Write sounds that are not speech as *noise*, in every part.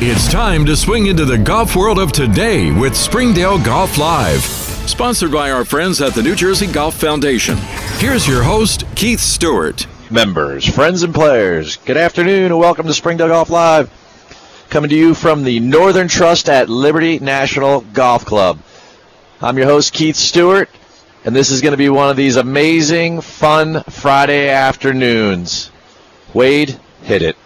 It's time to swing into the golf world of today with Springdale Golf Live. Sponsored by our friends at the New Jersey Golf Foundation. Here's your host, Keith Stewart. Members, friends, and players, good afternoon and welcome to Springdale Golf Live. Coming to you from the Northern Trust at Liberty National Golf Club. I'm your host, Keith Stewart, and this is going to be one of these amazing, fun Friday afternoons. Wade, hit it.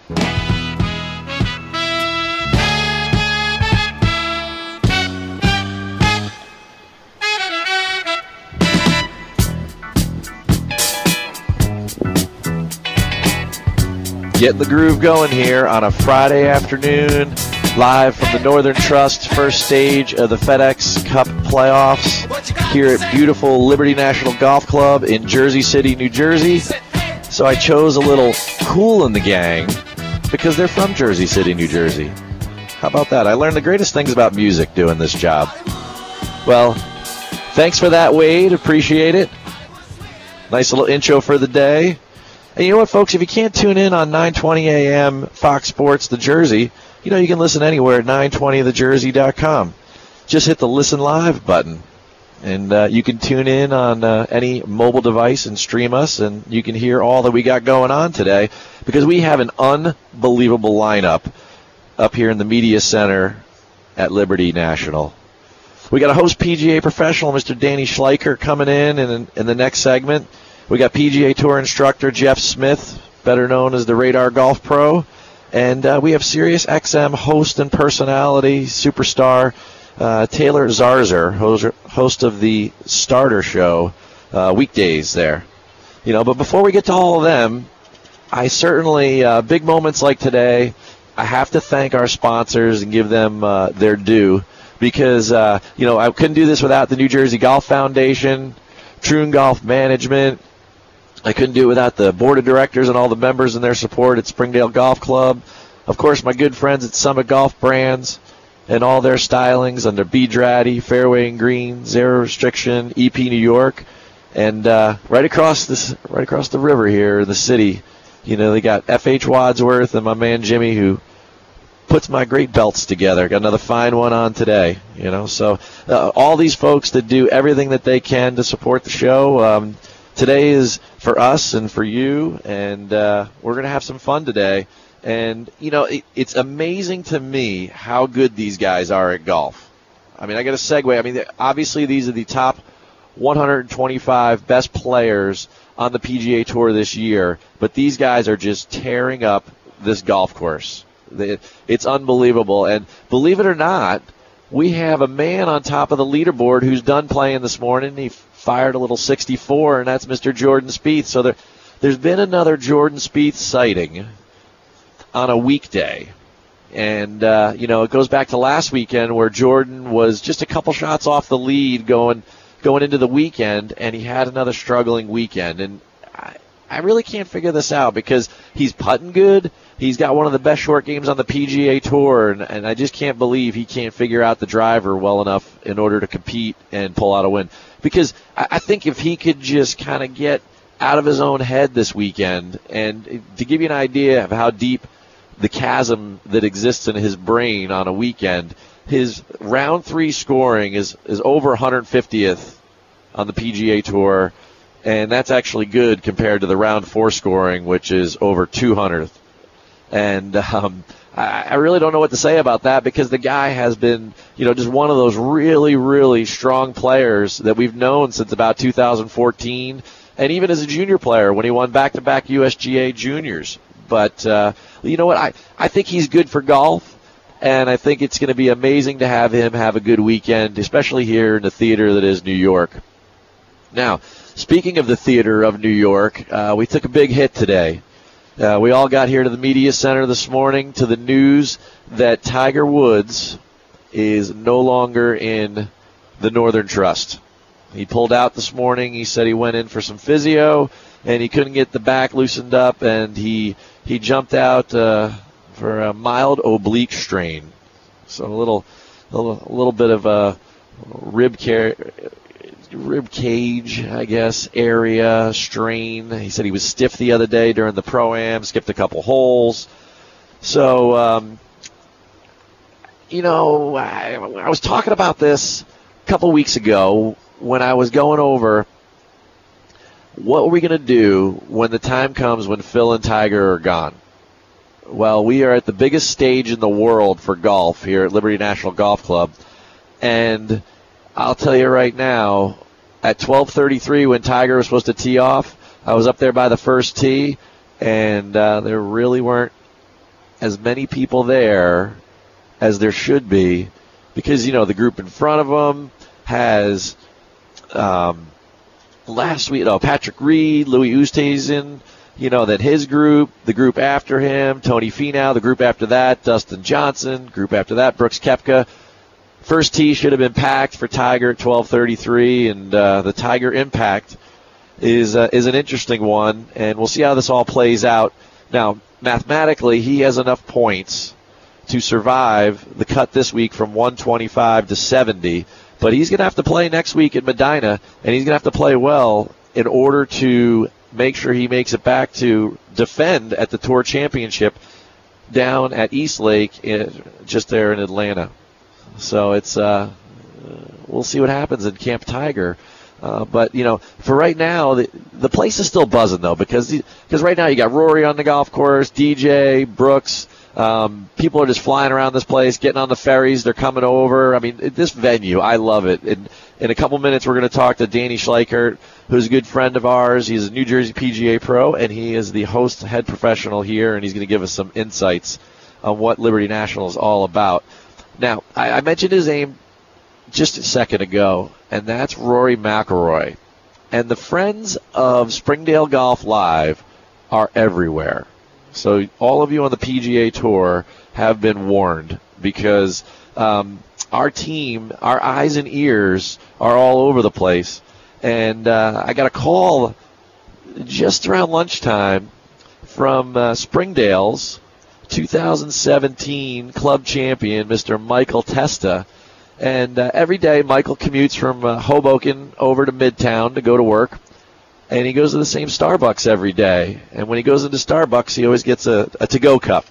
Getting the groove going here on a Friday afternoon, live from the Northern Trust first stage of the FedEx Cup playoffs here at beautiful Liberty National Golf Club in Jersey City, New Jersey. So I chose a little Kool & the Gang because they're from Jersey City, New Jersey. How about that? I learned the greatest things about music doing this job. Well, thanks for that, Wade. Appreciate it. Nice little intro for the day. And you know what, folks? If you can't tune in on 9:20 a.m. Fox Sports The Jersey, you know you can listen anywhere at 920thejersey.com. Just hit the listen live button, and uh, you can tune in on uh, any mobile device and stream us, and you can hear all that we got going on today because we have an unbelievable lineup up here in the media center at Liberty National. We got a host PGA professional, Mr. Danny Schleichert, coming in in, in the next segment. We got PGA Tour instructor Jeff Smith, better known as the Radar Golf Pro. And uh, we have Sirius XM host and personality, superstar uh, Taylor Zarzour, host of the Starter Show, uh, weekdays there. You know, but before we get to all of them, I certainly, uh, big moments like today, I have to thank our sponsors and give them uh, their due because, uh, you know, I couldn't do this without the New Jersey Golf Foundation, Troon Golf Management, I couldn't do it without the board of directors and all the members and their support at Springdale Golf Club. Of course, my good friends at Summit Golf Brands and all their stylings under B. Draddy, Fairway and Green, Zero Restriction, EP New York, and uh, right across this, right across the river here, in the city. You know, they got F.H. Wadsworth and my man Jimmy who puts my great belts together. Got another fine one on today. You know, so uh, all these folks that do everything that they can to support the show. Um, today is for us and for you, and uh, we're going to have some fun today. And, you know, it, it's amazing to me how good these guys are at golf. I mean, I got a segue. I mean, obviously, these are the top 125 best players on the PGA Tour this year, but these guys are just tearing up this golf course. It's unbelievable. And believe it or not, we have a man on top of the leaderboard who's done playing this morning. He fired a little 64, and that's Mr. Jordan Spieth. So there, there's been another Jordan Spieth sighting on a weekday. And, uh, you know, it goes back to last weekend where Jordan was just a couple shots off the lead going going into the weekend, and he had another struggling weekend. And I, I really can't figure this out because he's putting good. He's got one of the best short games on the PGA Tour, and, and I just can't believe he can't figure out the driver well enough in order to compete and pull out a win because I think if he could just kind of get out of his own head this weekend, and to give you an idea of how deep the chasm that exists in his brain on a weekend, his round three scoring is is over 150th on the PGA Tour, and that's actually good compared to the round four scoring, which is over 200th. And um, I really don't know what to say about that because the guy has been, you know, just one of those really, really strong players that we've known since about 2014, and even as a junior player when he won back-to-back USGA juniors. But uh, you know what? I I think he's good for golf, and I think it's going to be amazing to have him have a good weekend, especially here in the theater that is New York. Now, speaking of the theater of New York, uh, we took a big hit today. Uh, we all got here to the media center this morning to the news that Tiger Woods is no longer in the Northern Trust. He pulled out this morning. He said he went in for some physio and he couldn't get the back loosened up, and he he jumped out uh, for a mild oblique strain. So a little a little, a little bit of a rib care rib cage, I guess, area strain. He said he was stiff the other day during the pro am, skipped a couple holes. So, um, you know, I, I was talking about this a couple weeks ago when I was going over what are we going to do when the time comes when Phil and Tiger are gone. Well, we are at the biggest stage in the world for golf here at Liberty National Golf Club, and I'll tell you right now, at 12:33 when Tiger was supposed to tee off, I was up there by the first tee, and uh, there really weren't as many people there as there should be, because you know the group in front of them has um, last week. Oh, Patrick Reed, Louis Oosthuizen, you know, that his group, the group after him, Tony Finau, the group after that, Dustin Johnson, group after that, Brooks Koepka. First tee should have been packed for Tiger at 12:33, and uh, the Tiger impact is uh, is an interesting one, and we'll see how this all plays out. Now, mathematically, he has enough points to survive the cut this week from 125 to 70, but he's going to have to play next week at Medinah, and he's going to have to play well in order to make sure he makes it back to defend at the Tour Championship down at East Lake, in, just there in Atlanta. So it's uh, we'll see what happens in Camp Tiger. Uh, but you know, for right now, the, the place is still buzzing though because because right now you got Rory on the golf course, DJ Brooks. Um, people are just flying around this place, getting on the ferries. They're coming over. I mean, this venue, I love it. And in a couple minutes, we're going to talk to Danny Schleichert, who's a good friend of ours. He's a New Jersey PGA pro, and he is the host head professional here, and he's going to give us some insights on what Liberty National is all about. Now, I, I mentioned his name just a second ago, and that's Rory McIlroy. And the friends of Springdale Golf Live are everywhere. So all of you on the PGA Tour have been warned because um, our team, our eyes and ears are all over the place. And uh, I got a call just around lunchtime from uh, Springdale's 2017 club champion, Mr. Michael Testa. And uh, every day, Michael commutes from uh, Hoboken over to Midtown to go to work. And he goes to the same Starbucks every day. And when he goes into Starbucks, he always gets a, a to go cup.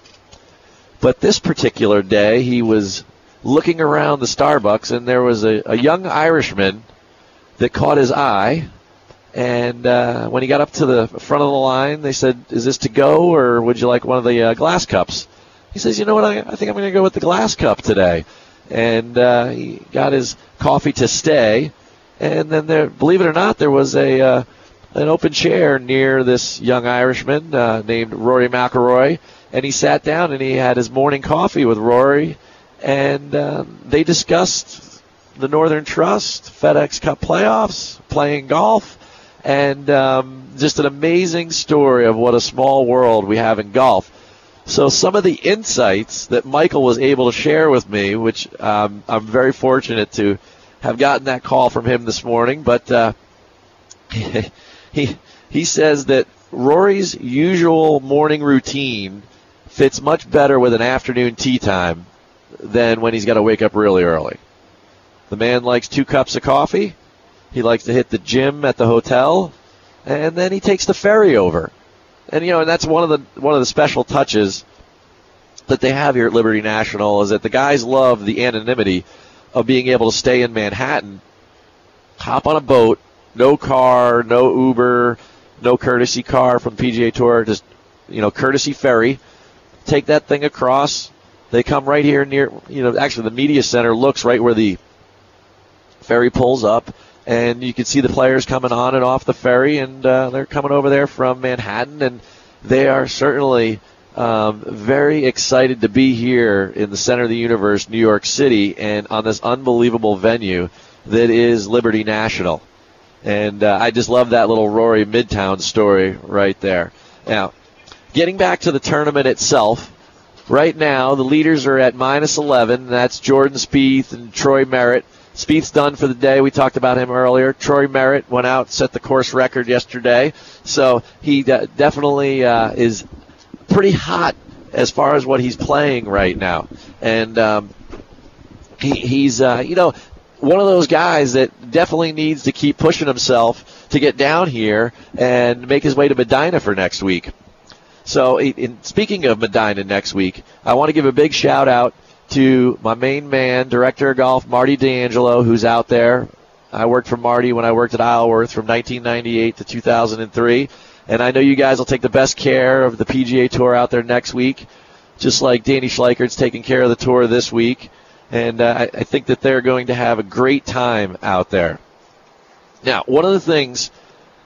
But this particular day, he was looking around the Starbucks, and there was a, a young Irishman that caught his eye. And uh, when he got up to the front of the line, they said, "Is this to go, or would you like one of the uh, glass cups?" He says, "You know what? I, I think I'm going to go with the glass cup today." And uh, he got his coffee to stay. And then there, believe it or not, there was a uh, an open chair near this young Irishman uh, named Rory McIlroy, and he sat down and he had his morning coffee with Rory, and um, they discussed the Northern Trust, FedEx Cup playoffs, playing golf, and um, just an amazing story of what a small world we have in golf. So some of the insights that Michael was able to share with me, which um, I'm very fortunate to have gotten that call from him this morning, but uh, *laughs* he he says that Rory's usual morning routine fits much better with an afternoon tea time than when he's got to wake up really early. The man likes two cups of coffee. He likes to hit the gym at the hotel, and then he takes the ferry over. And you know, and that's one of the one of the special touches that they have here at Liberty National is that the guys love the anonymity of being able to stay in Manhattan, hop on a boat, no car, no Uber, no courtesy car from PGA Tour, just you know, courtesy ferry. Take that thing across. They come right here near, you know, actually the media center looks right where the ferry pulls up, and you can see the players coming on and off the ferry, and uh, they're coming over there from Manhattan, and they are certainly um, very excited to be here in the center of the universe, New York City, and on this unbelievable venue that is Liberty National. And uh, I just love that little Rory Midtown story right there. Now, getting back to the tournament itself, right now the leaders are at minus 11. That's Jordan Spieth and Troy Merritt. Spieth's done for the day. We talked about him earlier. Troy Merritt went out, set the course record yesterday, so he definitely uh, is pretty hot as far as what he's playing right now. And um, he, he's, uh, you know, one of those guys that definitely needs to keep pushing himself to get down here and make his way to Medinah for next week. So, in, speaking of Medinah next week, I want to give a big shout out to my main man, director of golf, Marty D'Angelo, who's out there. I worked for Marty when I worked at Isleworth from 1998 to 2003. And I know you guys will take the best care of the PGA Tour out there next week, just like Danny Schleichert's taking care of the tour this week. And uh, I, I think that they're going to have a great time out there. Now, one of the things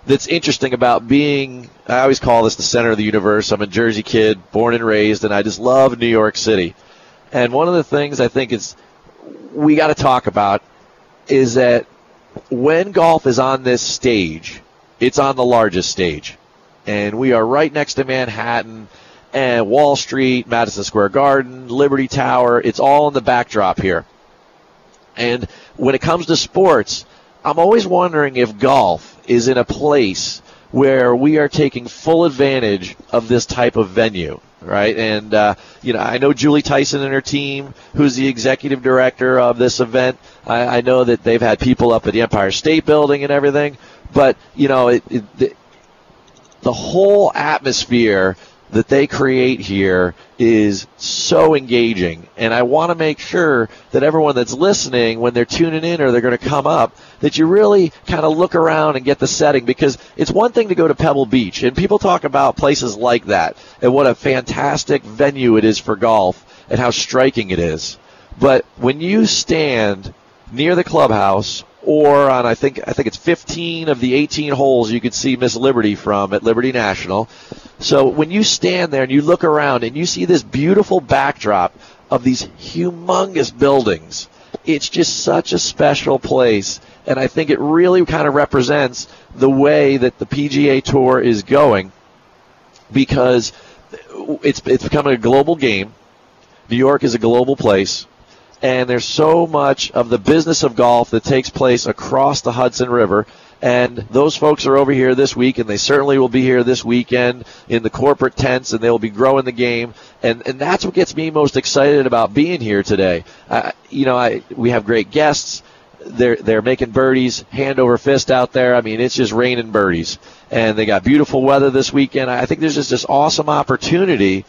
that's interesting about being, I always call this the center of the universe. I'm a Jersey kid, born and raised, and I just love New York City. And one of the things I think is we got to talk about is that when golf is on this stage, it's on the largest stage. And we are right next to Manhattan and Wall Street, Madison Square Garden, Liberty Tower. It's all in the backdrop here. And when it comes to sports, I'm always wondering if golf is in a place where we are taking full advantage of this type of venue right? And uh, you know, I know Julie Tyson and her team, who's the executive director of this event. I, I know that they've had people up at the Empire State Building and everything, but you know, it, it, the, the whole atmosphere that they create here is so engaging. And I want to make sure that everyone that's listening, when they're tuning in or they're going to come up, that you really kind of look around and get the setting because it's one thing to go to Pebble Beach. And people talk about places like that and what a fantastic venue it is for golf and how striking it is. But when you stand near the clubhouse or on I think I think it's 15 of the 18 holes you can see Miss Liberty from at Liberty National. So when you stand there and you look around and you see this beautiful backdrop of these humongous buildings, it's just such a special place. And I think it really kind of represents the way that the PGA Tour is going because it's it's becoming a global game. New York is a global place and there's so much of the business of golf that takes place across the Hudson River. And those folks are over here this week, and they certainly will be here this weekend in the corporate tents, and they will be growing the game. And and that's what gets me most excited about being here today. You know, I we have great guests. They're they're making birdies hand over fist out there. I mean, it's just raining birdies, and they got beautiful weather this weekend. I think there's just this awesome opportunity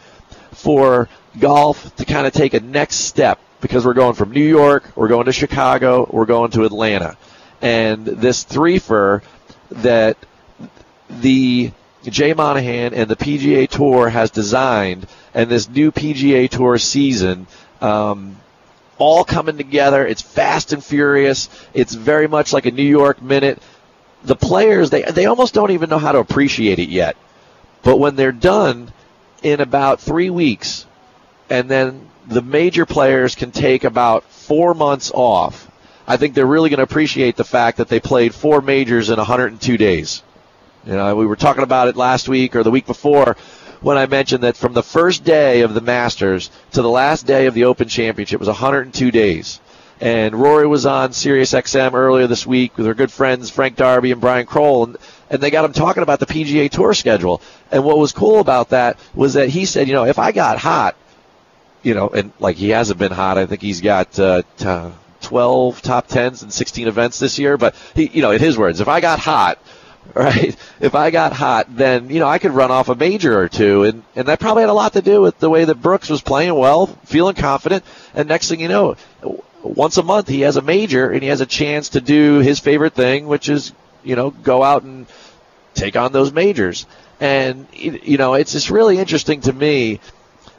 for golf to kind of take a next step because we're going from New York, we're going to Chicago, we're going to Atlanta. And this threefer that the Jay Monahan and the PGA Tour has designed, and this new PGA Tour season, um, all coming together. It's fast and furious. It's very much like a New York minute. The players, they, they almost don't even know how to appreciate it yet. But when they're done in about three weeks, and then the major players can take about four months off. I think they're really going to appreciate the fact that they played four majors in 102 days. You know, we were talking about it last week or the week before when I mentioned that from the first day of the Masters to the last day of the Open Championship was 102 days. And Rory was on Sirius XM earlier this week with our good friends Frank Darby and Brian Kroll, and, and they got him talking about the PGA Tour schedule. And what was cool about that was that he said, you know, if I got hot, you know, and like he hasn't been hot. I think he's got uh, t- 12 top tens and 16 events this year. But he, you know, in his words, if I got hot, *laughs* right? If I got hot, then you know I could run off a major or two, and and that probably had a lot to do with the way that Brooks was playing well, feeling confident, and next thing you know, once a month he has a major and he has a chance to do his favorite thing, which is you know go out and take on those majors. And you know, it's just really interesting to me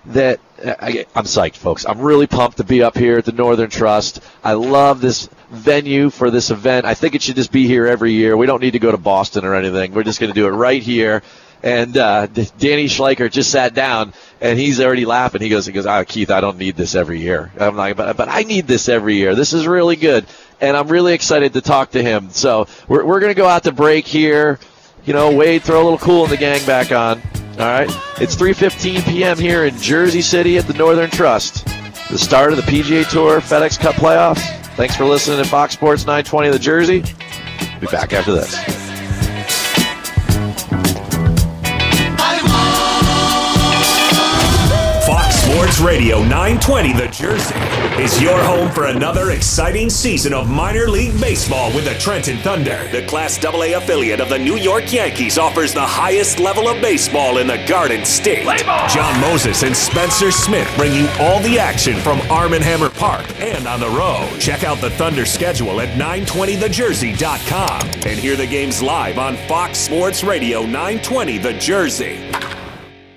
that I, am psyched, folks. I'm really pumped to be up here at the Northern Trust. I love this venue for this event. I think it should just be here every year. We don't need to go to Boston or anything. We're just going to do it right here. And uh, Danny Schleichert just sat down, and he's already laughing. He goes, "He goes, oh, Keith, I don't need this every year." I'm like, "But, but I need this every year. This is really good." And I'm really excited to talk to him. So we're, we're going to go out to break here. You know, Wade, throw a little Kool & the Gang back on. All right. It's 3:15 p.m. here in Jersey City at the Northern Trust. The start of the PGA Tour FedEx Cup playoffs. Thanks for listening to Fox Sports 920 The Jersey. Be back after this. Sports Sports Radio 920 The Jersey is your home for another exciting season of minor league baseball with the Trenton Thunder. The Class AA affiliate of the New York Yankees offers the highest level of baseball in the Garden State. John Moses and Spencer Smith bring you all the action from Arm & Hammer Park and on the road. Check out the Thunder schedule at 920thejersey.com and hear the games live on Fox Sports Radio 920 The Jersey.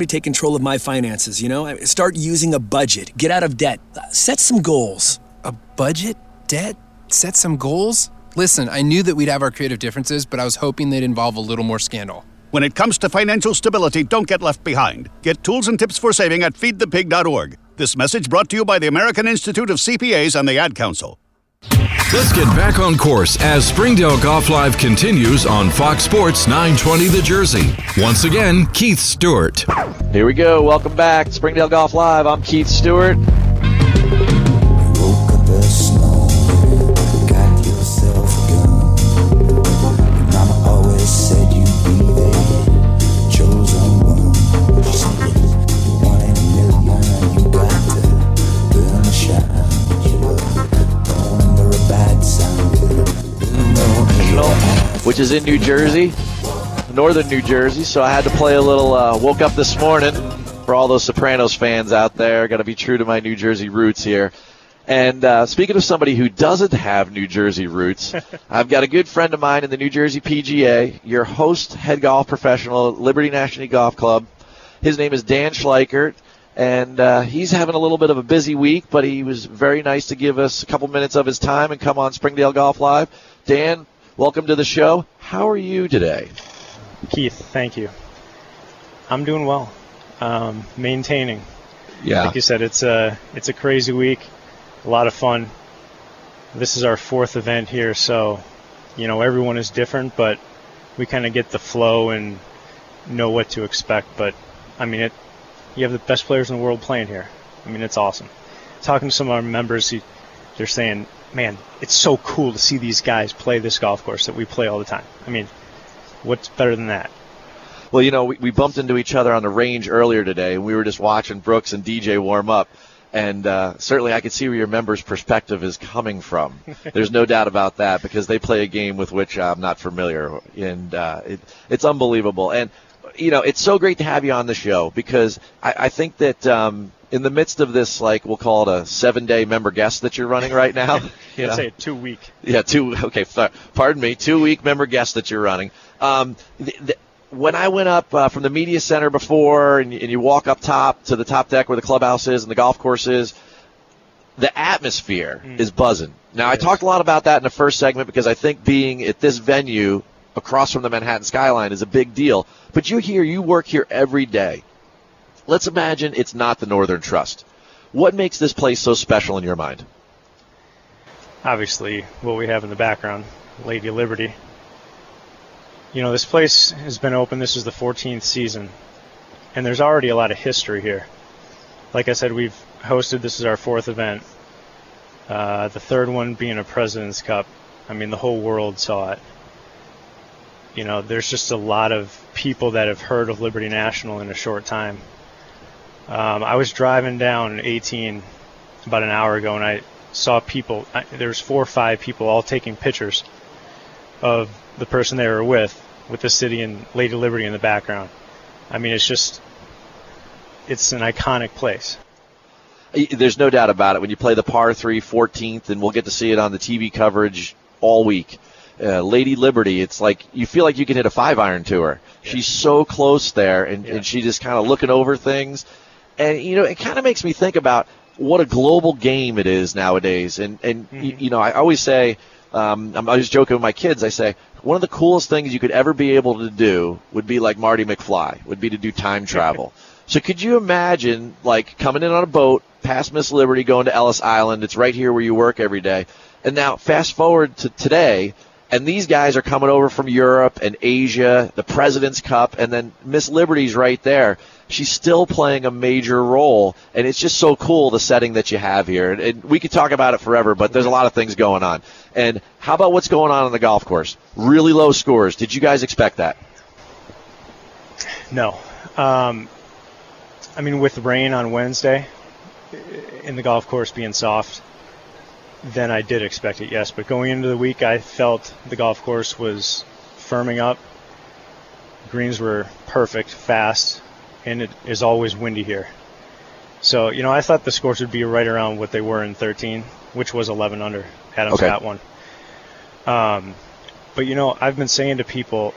to take control of my finances. You know, start using a budget, get out of debt, Uh, set some goals. A budget? Debt? Set some goals? Listen, I knew that we'd have our creative differences, but I was hoping they'd involve a little more scandal. When it comes to financial stability, don't get left behind. Get tools and tips for saving at feedthepig.org. This message brought to you by the American Institute of CPAs and the Ad Council. Let's get back on course as Springdale Golf Live continues on Fox Sports 920 The Jersey. Once again, Keith Stewart. Here we go. Welcome back. Springdale Golf Live. I'm Keith Stewart. Which is in New Jersey, northern New Jersey. So I had to play a little. Uh, woke up this morning for all those Sopranos fans out there. Got to be true to my New Jersey roots here. And uh, speaking of somebody who doesn't have New Jersey roots, *laughs* I've got a good friend of mine in the New Jersey PGA, your host, head golf professional at Liberty National Golf Club. His name is Dan Schleichert, and uh, he's having a little bit of a busy week, but he was very nice to give us a couple minutes of his time and come on Springdale Golf Live. Dan, welcome to the show. How are you today? Keith, thank you. I'm doing well. Um, maintaining. Yeah. Like you said, it's a it's a crazy week, a lot of fun. This is our fourth event here, so you know everyone is different, but we kind of get the flow and know what to expect. But I mean, it you have the best players in the world playing here. I mean, it's awesome. Talking to some of our members, they're saying, "Man, it's so cool to see these guys play this golf course that we play all the time." I mean, what's better than that? Well, you know, we, we bumped into each other on the range earlier today, and we were just watching Brooks and DJ warm up. And uh, certainly, I could see where your members' perspective is coming from. *laughs* There's no doubt about that because they play a game with which I'm not familiar, and uh, it, it's unbelievable. And you know, it's so great to have you on the show because I, I think that um, in the midst of this, like we'll call it a seven-day member guest that you're running right now. *laughs* you know, say two week. yeah, two. Okay, pardon me. Two week member guest that you're running. Um, th- th- when I went up uh, from the media center before, and, and you walk up top to the top deck where the clubhouse is and the golf course is, the atmosphere is buzzing. Now, I It is. talked a lot about that in the first segment because I think being at this venue across from the Manhattan skyline is a big deal. But you're here, you work here every day. Let's imagine it's not the Northern Trust. What makes this place so special in your mind? Obviously, what we have in the background, Lady Liberty. You know, this place has been open. This is the 14th season, and there's already a lot of history here. Like I said, we've hosted. This is our fourth event. Uh, the third one being a President's Cup. I mean, the whole world saw it. You know, there's just a lot of people that have heard of Liberty National in a short time. Um, I was driving down 18 about an hour ago, and I saw people. I, there was four or five people all taking pictures of the person they were with, with the city and Lady Liberty in the background. I mean, it's just, it's an iconic place. There's no doubt about it. When you play the par 3 14th, and we'll get to see it on the TV coverage all week. Uh, Lady Liberty, it's like you feel like you can hit a five iron to her. She's so close there, and, Yeah. and she just kind of looking over things. And, you know, it kind of makes me think about what a global game it is nowadays. And, and y- you know, I always say Um, I'm always joking with my kids. I say one of the coolest things you could ever be able to do would be like Marty McFly, would be to do time *laughs* travel. so could you imagine like coming in on a boat past Miss Liberty, going to Ellis Island? It's right here where you work every day. And now fast forward to today, and these guys are coming over from Europe and Asia, the President's Cup, and then Miss Liberty's right there. She's still playing a major role, and it's just so cool the setting that you have here. And, and we could talk about it forever, but there's a lot of things going on. And how about what's going on on the golf course? Really low scores. Did you guys expect that? No. Um, I mean, with rain on Wednesday, in the golf course being soft, then I did expect it, yes. But going into the week, I felt the golf course was firming up. Greens were perfect, fast, and it is always windy here. So, you know, I thought the scores would be right around what they were in 13, which was 11 under. Adams Okay. got one. Um, but, you know, I've been saying to people,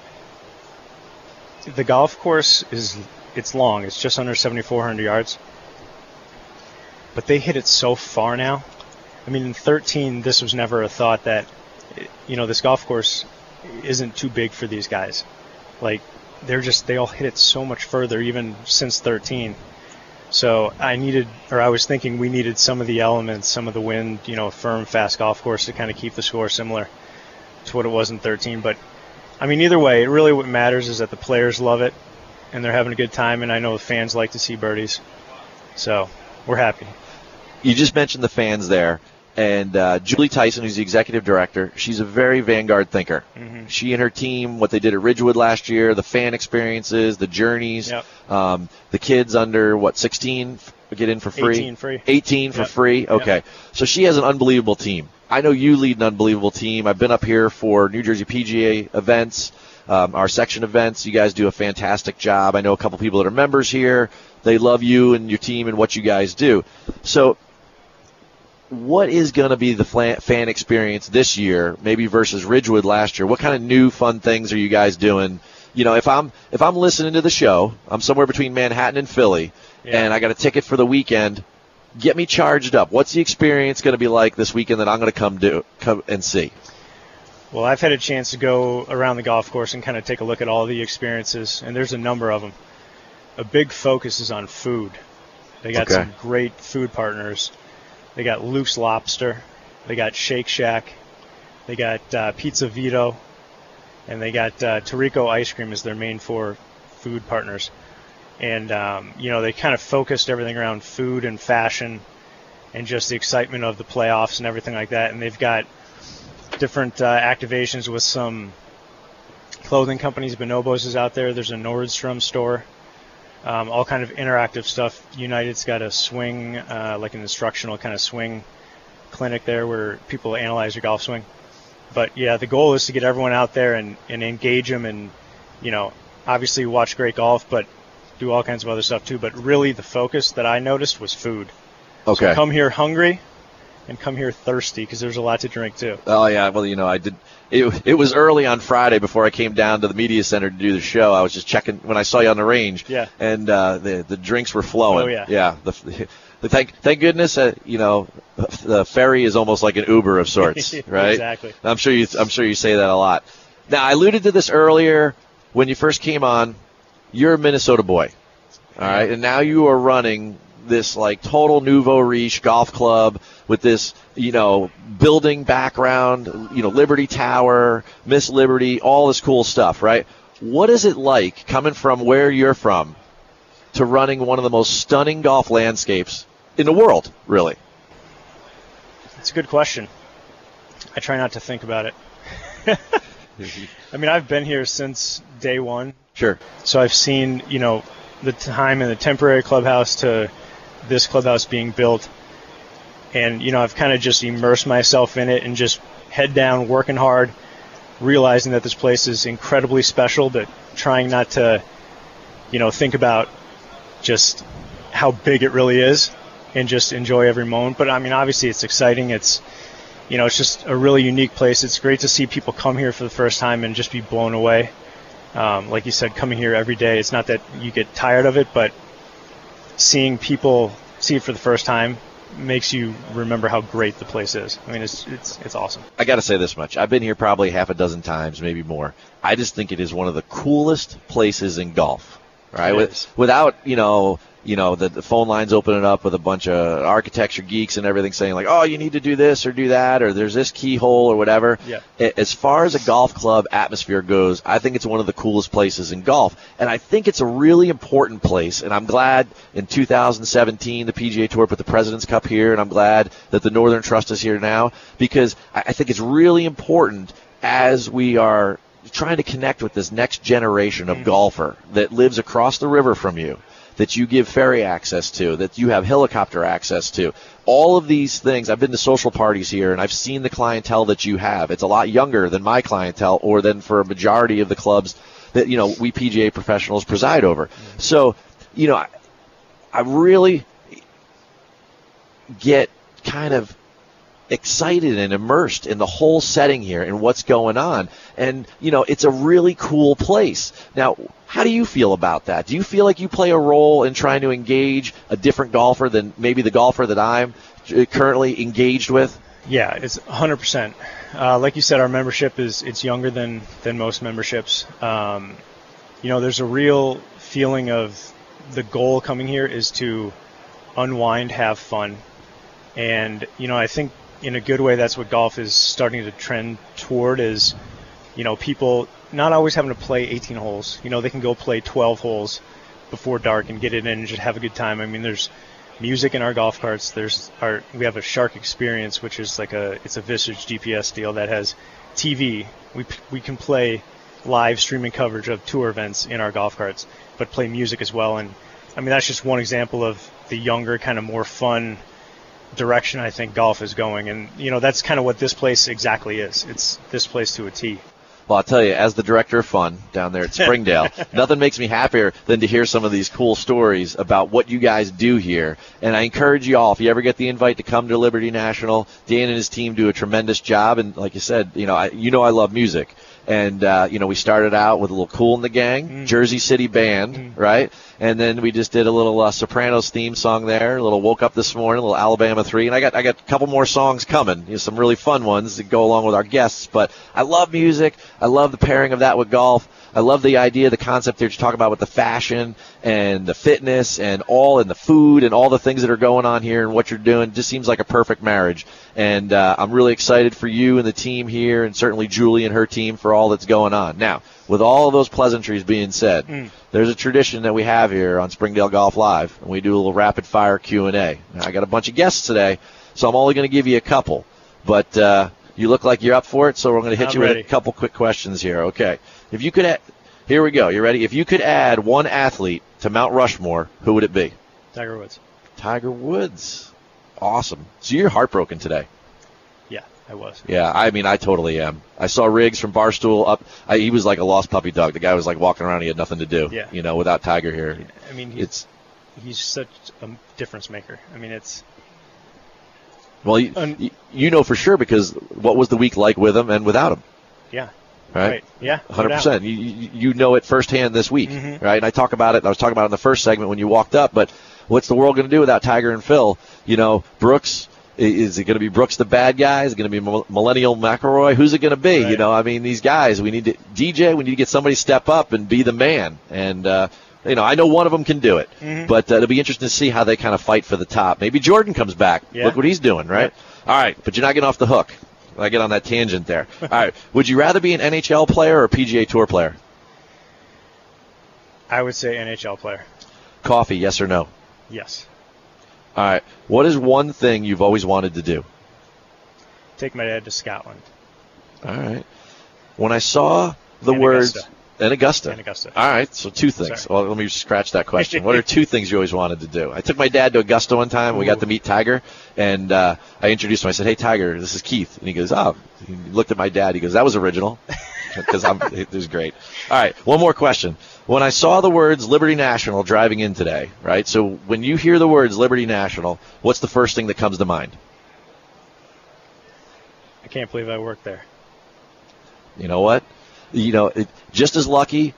the golf course is it's long. It's just under 7,400 yards. But they hit it so far now. I mean, in 13, this was never a thought that, you know, this golf course isn't too big for these guys. Like, they're just, they all hit it so much further, even since 13. So I needed, or I was thinking we needed some of the elements, some of the wind, you know, a firm, fast golf course to kind of keep the score similar to what it was in 13. But, I mean, either way, it really what matters is that the players love it and they're having a good time, and I know the fans like to see birdies. So we're happy. you just mentioned the fans there, and uh, Julie Tyson, who's the executive director, she's a very vanguard thinker. She and her team, what they did at Ridgewood last year, the fan experiences, the journeys, Yep. um, the kids under what 16 get in for free, 18 free. 18 for Yep. free. Okay, so she has an unbelievable team. I know you lead an unbelievable team. I've been up here for New Jersey PGA events, um, our section events. You guys do a fantastic job. I know a couple people that are members here. They love you and your team and what you guys do. So what is going to be the fan experience this year, maybe versus Ridgewood last year? What kind of new fun things are you guys doing? You know, if I'm if I'm listening to the show, I'm somewhere between Manhattan and Philly, Yeah. and I got a ticket for the weekend. Get me charged up. What's the experience going to be like this weekend that I'm going to come do come and see? Well, I've had a chance to go around the golf course and kind of take a look at all the experiences, and there's a number of them. A big focus is on food. They got Okay. some great food partners. They got Luke's Lobster, they got Shake Shack, they got uh, Pizza Vito, and they got uh, Ice Cream as their main four food partners. And um, you know they kind of focused everything around food and fashion, and just the excitement of the playoffs and everything like that. And they've got different uh, activations with some clothing companies. Bonobos is out there. There's a Nordstrom store. Um, all kind of interactive stuff. United's got a swing, uh, like an instructional kind of swing clinic there where people analyze your golf swing. But yeah, the goal is to get everyone out there and, and engage them and, you know, obviously watch great golf, but do all kinds of other stuff too. But really the focus that I noticed was food. Okay. Come here hungry and come here thirsty because there's a lot to drink too. Oh yeah, well you know I did. It, it was early on Friday before I came down to the media center to do the show. I was just checking when I saw you on the range. Yeah. And uh, the the drinks were flowing. Oh, yeah. Yeah. The, *laughs* the thank thank goodness uh, you know the ferry is almost like an Uber of sorts, *laughs* right? Exactly. I'm sure you I'm sure you say that a lot. Now I alluded to this earlier when you first came on. You're a Minnesota boy, all right, and now you are running this like total nouveau riche golf club with this you know building background, you know Liberty Tower, Miss Liberty, all this cool stuff, right? What is it like coming from where you're from to running one of the most stunning golf landscapes in the world, really? It's a good question. I try not to think about it. *laughs* I mean, I've been here since day one, Sure. so I've seen, you know, the time in the temporary clubhouse to this clubhouse being built. And, you know, I've kind of just immersed myself in it and just head down, working hard, realizing that this place is incredibly special, but trying not to, you know, think about just how big it really is and just enjoy every moment. But I mean, obviously, it's exciting. It's, you know, it's just a really unique place. It's great to see people come here for the first time and just be blown away. Um, like you said, coming here every day, it's not that you get tired of it, but seeing people see it for the first time makes you remember how great the place is. I mean, it's it's it's awesome. I got to say this much. I've been here probably half a dozen times, maybe more. I just think it is one of the coolest places in golf. Right? With, without, you know, you know, the, the phone lines opening up with a bunch of architecture geeks and everything saying like, "Oh, you need to do this or do that or there's this keyhole or whatever." Yeah. As far as a golf club atmosphere goes, I think it's one of the coolest places in golf, and I think it's a really important place. And I'm glad in 2017 the PGA Tour put the Presidents Cup here, and I'm glad that the Northern Trust is here now because I I think it's really important as we are trying to connect with this next generation of mm-hmm. golfer that lives across the river from you that you give ferry access to, that you have helicopter access to. All of these things, I've been to social parties here and I've seen the clientele that you have. It's a lot younger than my clientele or than for a majority of the clubs that, you know, we PGA professionals preside over. So, you know, I, I really get kind of excited and immersed in the whole setting here and what's going on. And, you know, it's a really cool place. Now, how do you feel about that? Do you feel like you play a role in trying to engage a different golfer than maybe the golfer that I'm currently engaged with? Yeah, it's 100%. Uh, like you said, our membership is it's younger than than most memberships. Um, you know, there's a real feeling of the goal coming here is to unwind, have fun, and you know, I think in a good way that's what golf is starting to trend toward. Is you know, people not always having to play 18 holes. You know, they can go play 12 holes before dark and get it in and just have a good time. I mean, there's music in our golf carts. There's our we have a Shark Experience, which is like a it's a Visage GPS deal that has TV. We we can play live streaming coverage of tour events in our golf carts, but play music as well. And I mean, that's just one example of the younger, kind of more fun direction I think golf is going. And you know, that's kind of what this place exactly is. It's this place to a T. Well, I'll tell you, as the director of fun down there at Springdale, *laughs* nothing makes me happier than to hear some of these cool stories about what you guys do here. And I encourage you all, if you ever get the invite to come to Liberty National, Dan and his team do a tremendous job. And like you said, you know, I, you know, I love music. And, uh, you know, we started out with a little Kool & the Gang, Jersey City Band, right? And then we just did a little uh, Sopranos theme song there, a little Woke Up This Morning, a little Alabama 3. And I got, I got a couple more songs coming, you know, some really fun ones that go along with our guests. But I love music. I love the pairing of that with golf. I love the idea, the concept that you talk about with the fashion and the fitness and all and the food and all the things that are going on here and what you're doing. Just seems like a perfect marriage. And uh, I'm really excited for you and the team here, and certainly Julie and her team for all that's going on. Now, with all of those pleasantries being said, there's a tradition that we have here on Springdale Golf Live, and we do a little rapid fire Q and A. I got a bunch of guests today, so I'm only going to give you a couple, but uh, you look like you're up for it, so we're going to hit I'm you with a couple quick questions here. Okay, if you could, add, here we go. You ready? If you could add one athlete to Mount Rushmore, who would it be? Tiger Woods. Tiger Woods. Awesome. So you're heartbroken today. Yeah, I was. Yeah, I mean, I totally am. I saw Riggs from Barstool up. I, he was like a lost puppy dog. The guy was like walking around. He had nothing to do. Yeah. You know, without Tiger here. I mean, he's, It's he's such a difference maker. I mean, it's well, you, you- you know for sure because what was the week like with him and without him, yeah, right? right. Yeah, 100%. You you you know it firsthand this week, Mhm. right? And I talk about it. I was talking about it in the first segment when you walked up. But what's the world going to do without Tiger and Phil? You know, Brooks. Is it going to be Brooks the bad guy? Is it going to be Millennial McIlroy? Who's it going to be? You know, I mean, these guys. We need to DJ. We need to get somebody to step up and be the man. And uh, you know, I know one of them can do it. Mhm. But uh, it'll be interesting to see how they kind of fight for the top. Maybe Jordan comes back. Yeah. Look what he's doing, right? All right, but you're not getting off the hook. I get on that tangent there. *laughs* All right, would you rather be an NHL player or a PGA Tour player? I would say NHL player. Coffee, yes or no? Yes. All right. What is one thing you've always wanted to do? Take my dad to Scotland. All right. When I saw the And words Augusta. And Augusta. And Augusta. All right. So two things. Sorry. Well, let me scratch that question. what are two *laughs* things you always wanted to do? I took my dad to Augusta one time. We got to meet Tiger, and uh, I introduced him. I said, "Hey, Tiger, this is Keith." And he goes, "Oh." He looked at my dad. He goes, "That was original." *laughs* Because I'm, it was great. All right, one more question. When I saw the words Liberty National driving in today, right? So when you hear the words Liberty National, what's the first thing that comes to mind? I can't believe I worked there. You know what? You know, it, just as lucky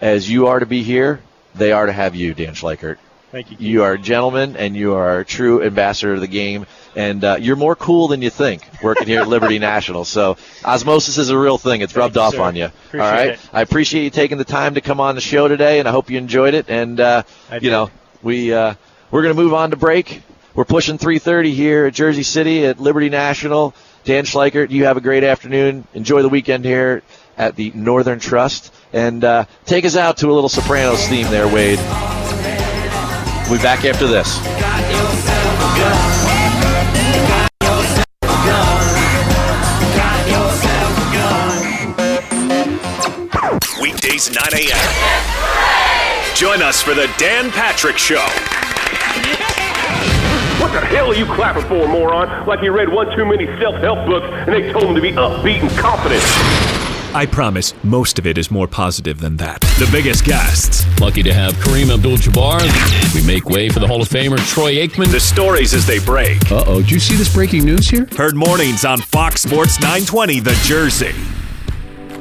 as you are to be here, they are to have you, Dan Schleichert. Thank you. Keith. You are a gentleman, and you are a true ambassador of the game. And uh, you're more cool than you think working here at Liberty *laughs* National. So osmosis is a real thing. It's rubbed off on you. Appreciate All right. it. I appreciate you taking the time to come on the show today, and I hope you enjoyed it. And uh, you know, we uh, we're going to move on to break. We're pushing 3:30 here at Jersey City at Liberty National. Dan Schleichert, you have a great afternoon. Enjoy the weekend here at the Northern Trust, and uh, take us out to a little Sopranos theme there, Wade. We'll be back after this. Weekdays 9 a.m. Join us for the Dan Patrick Show. What the hell are you clapping for, moron? Like you read one too many self-help books and they told him to be upbeat and confident. I promise, most of it is more positive than that. The biggest guests, Lucky to have Kareem Abdul-Jabbar. We make way for the Hall of Famer Troy Aikman. the stories as they break. Uh oh, do you see this breaking news here? Heard mornings on Fox Sports 920, The Jersey.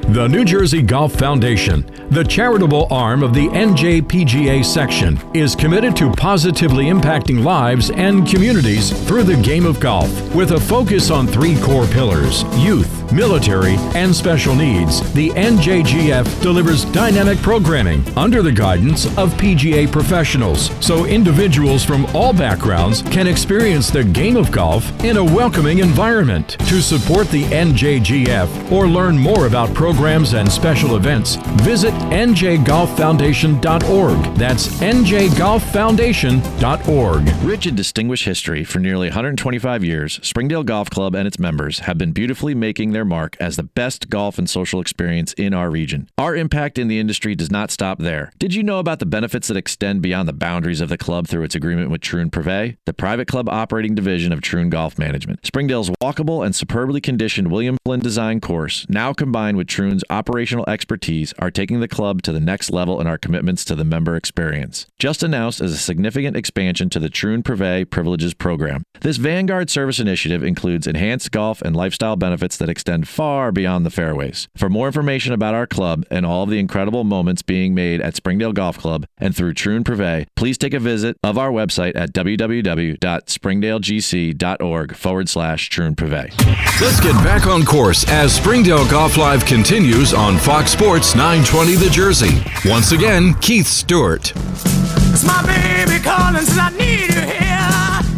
The New Jersey Golf Foundation, the charitable arm of the NJPGA section, is committed to positively impacting lives and communities through the game of golf with a focus on three core pillars youth, military, and special needs. The NJGF delivers dynamic programming under the guidance of PGA professionals so individuals from all backgrounds can experience the game of golf in a welcoming environment. To support the NJGF or learn more about programs and special events, visit njgolffoundation.org. That's njgolffoundation.org. Rich in distinguished history for nearly 125 years, Springdale Golf Club and its members have been beautifully making their mark as the best golf and social experience in our region. Our impact in the industry does not stop there. Did you know about the benefits that extend beyond the boundaries of the club through its agreement with Troon Privé, the private club operating division of Troon Golf Management? Springdale's walkable and superbly conditioned William Flynn design course, now combined with Troon's operational expertise, are taking the club to the next level in our commitments to the member experience. Just announced as a significant expansion to the Troon Privé Privileges program. This Vanguard service initiative includes enhanced golf and lifestyle benefits that extend far beyond the fairways. For more information about our club and all of the incredible moments being made at Springdale Golf Club and through Troon Privé, please take a visit of our website at www.springdalegc.org forward slash Troon Privé. Let's get back on course as Springdale Golf Live continues on Fox Sports 920 The Jersey. Once again, Keith Stewart. It's my baby calling, says I need you here.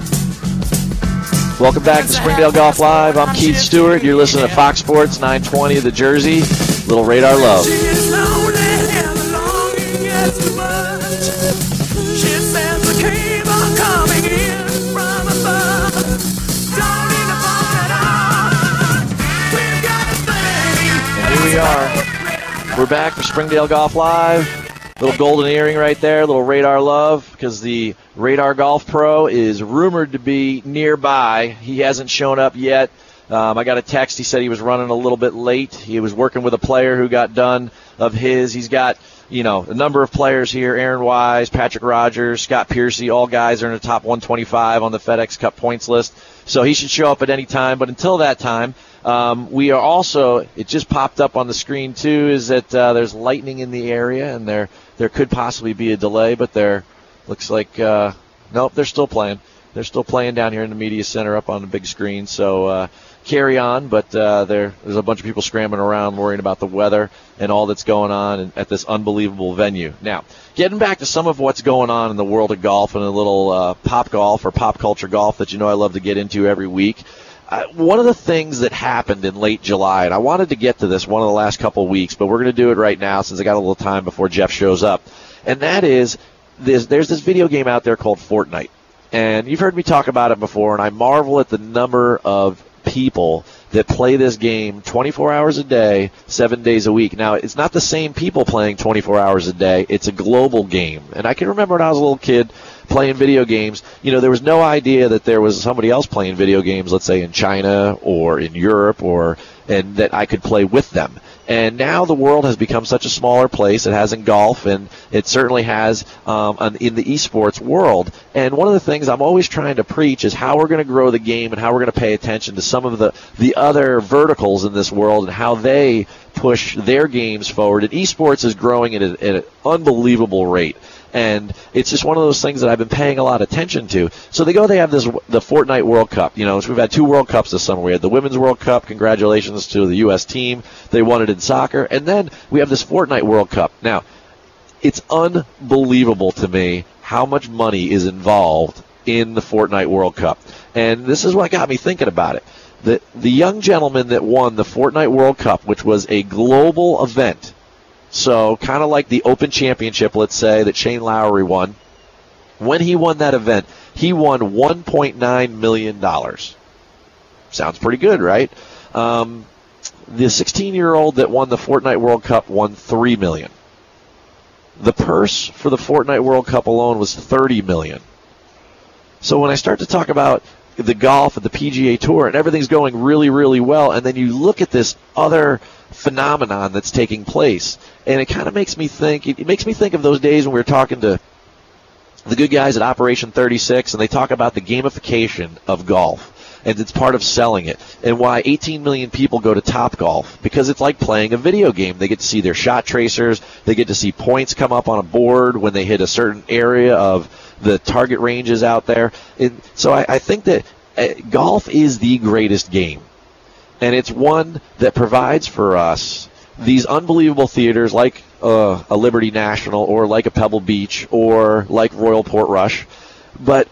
Welcome back to Springdale Golf Live. I'm Keith Stewart. You're listening to Fox Sports 920 The Jersey. Little radar love. She's lonely and the longing gets too much. She says the cave are coming in from above. Don't need to phone at all. We've got a thing. And here we are. We're back for Springdale Golf Live. Little golden earring right there, little radar love, because the Radar Golf Pro is rumored to be nearby. He hasn't shown up yet. Um, I got a text. He said he was running a little bit late. He was working with a player who got done of his. He's got, you know, a number of players here Aaron Wise, Patrick Rodgers, Scott Piercy. All guys are in the top 125 on the FedEx Cup points list. So he should show up at any time. But until that time, um, we are also, it just popped up on the screen too, is that uh, there's lightning in the area and there, there could possibly be a delay, but there looks like, uh, nope, they're still playing. They're still playing down here in the media center up on the big screen. So, uh, carry on, but uh, there, there's a bunch of people scrambling around worrying about the weather and all that's going on at this unbelievable venue. Now, getting back to some of what's going on in the world of golf and a little uh, pop golf or pop culture golf that you know I love to get into every week. One of the things that happened in late July, and I wanted to get to this one of the last couple of weeks, but we're going to do it right now since I got a little time before Jeff shows up, and that is there's this video game out there called Fortnite. And you've heard me talk about it before, and I marvel at the number of people that play this game 24 hours a day, seven days a week. Now, it's not the same people playing 24 hours a day. It's a global game. And I can remember when I was a little kid playing video games, you know, there was no idea that there was somebody else playing video games, let's say in China or in Europe or, and that I could play with them. And now the world has become such a smaller place. It has in golf, and it certainly has um, in the esports world. And one of the things I'm always trying to preach is how we're going to grow the game and how we're going to pay attention to some of the the other verticals in this world and how they push their games forward. And esports is growing at, a, at an unbelievable rate. And it's just one of those things that I've been paying a lot of attention to. So they go, they have this the Fortnite World Cup. You know, so we've had two World Cups this summer. We had the Women's World Cup. Congratulations to the U.S. team. They won it in soccer. And then we have this Fortnite World Cup. Now, it's unbelievable to me how much money is involved in the Fortnite World Cup. And this is what got me thinking about it. The, the young gentleman that won the Fortnite World Cup, which was a global event, so kind of like the Open Championship, let's say, that Shane Lowry won, when he won that event, he won $1.9 million. Sounds pretty good, right? Um, the 16 year old that won the Fortnite World Cup won 3 million. The purse for the Fortnite World Cup alone was 30 million. So when I start to talk about the golf and the PGA Tour and everything's going really, really well, and then you look at this other phenomenon that's taking place, and it kind of makes me think. It makes me think of those days when we were talking to the good guys at Operation 36, and they talk about the gamification of golf. And it's part of selling it, and why 18 million people go to Top Golf because it's like playing a video game. They get to see their shot tracers, they get to see points come up on a board when they hit a certain area of the target ranges out there. And so I, I think that uh, golf is the greatest game, and it's one that provides for us these unbelievable theaters like uh, a Liberty National or like a Pebble Beach or like Royal Portrush, but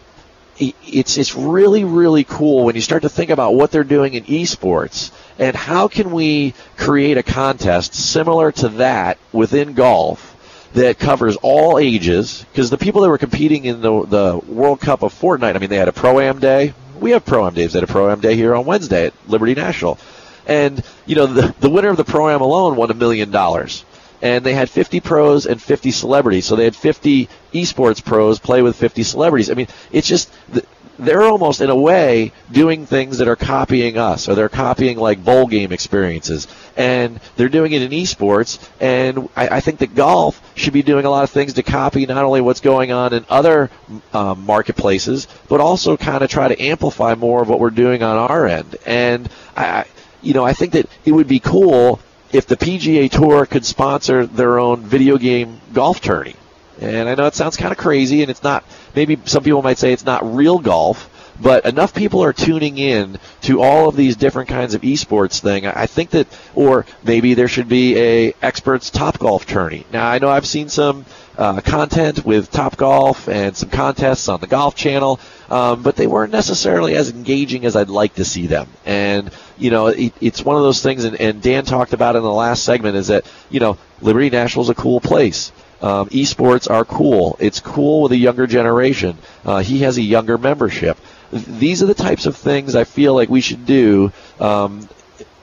it's it's really really cool when you start to think about what they're doing in esports and how can we create a contest similar to that within golf that covers all ages because the people that were competing in the the World Cup of Fortnite, I mean, they had a pro am day. We have pro am days. They had a pro am day here on Wednesday at Liberty National, and you know the the winner of the pro am alone won a million dollars. And they had 50 pros and 50 celebrities. So they had 50 esports pros play with 50 celebrities. I mean, it's just th- they're almost in a way doing things that are copying us or they're copying like bowl game experiences. And they're doing it in esports and I, I think that golf should be doing a lot of things to copy not only what's going on in other um, marketplaces but also kind of try to amplify more of what we're doing on our end. And I, you know I think that it would be cool if the PGA Tour could sponsor their own video game golf tourney and I know it sounds kind of crazy, and it's not. Maybe some people might say it's not real golf, but enough people are tuning in to all of these different kinds of esports thing. I think that, or maybe there should be a esports top golf tourney. Now I know I've seen some uh, content with Top Golf and some contests on the Golf Channel, um, but they weren't necessarily as engaging as I'd like to see them. And you know, it, it's one of those things, and, and Dan talked about in the last segment, is that you know, Liberty National is a cool place. Um, esports are cool. It's cool with a younger generation. Uh, he has a younger membership. These are the types of things I feel like we should do um,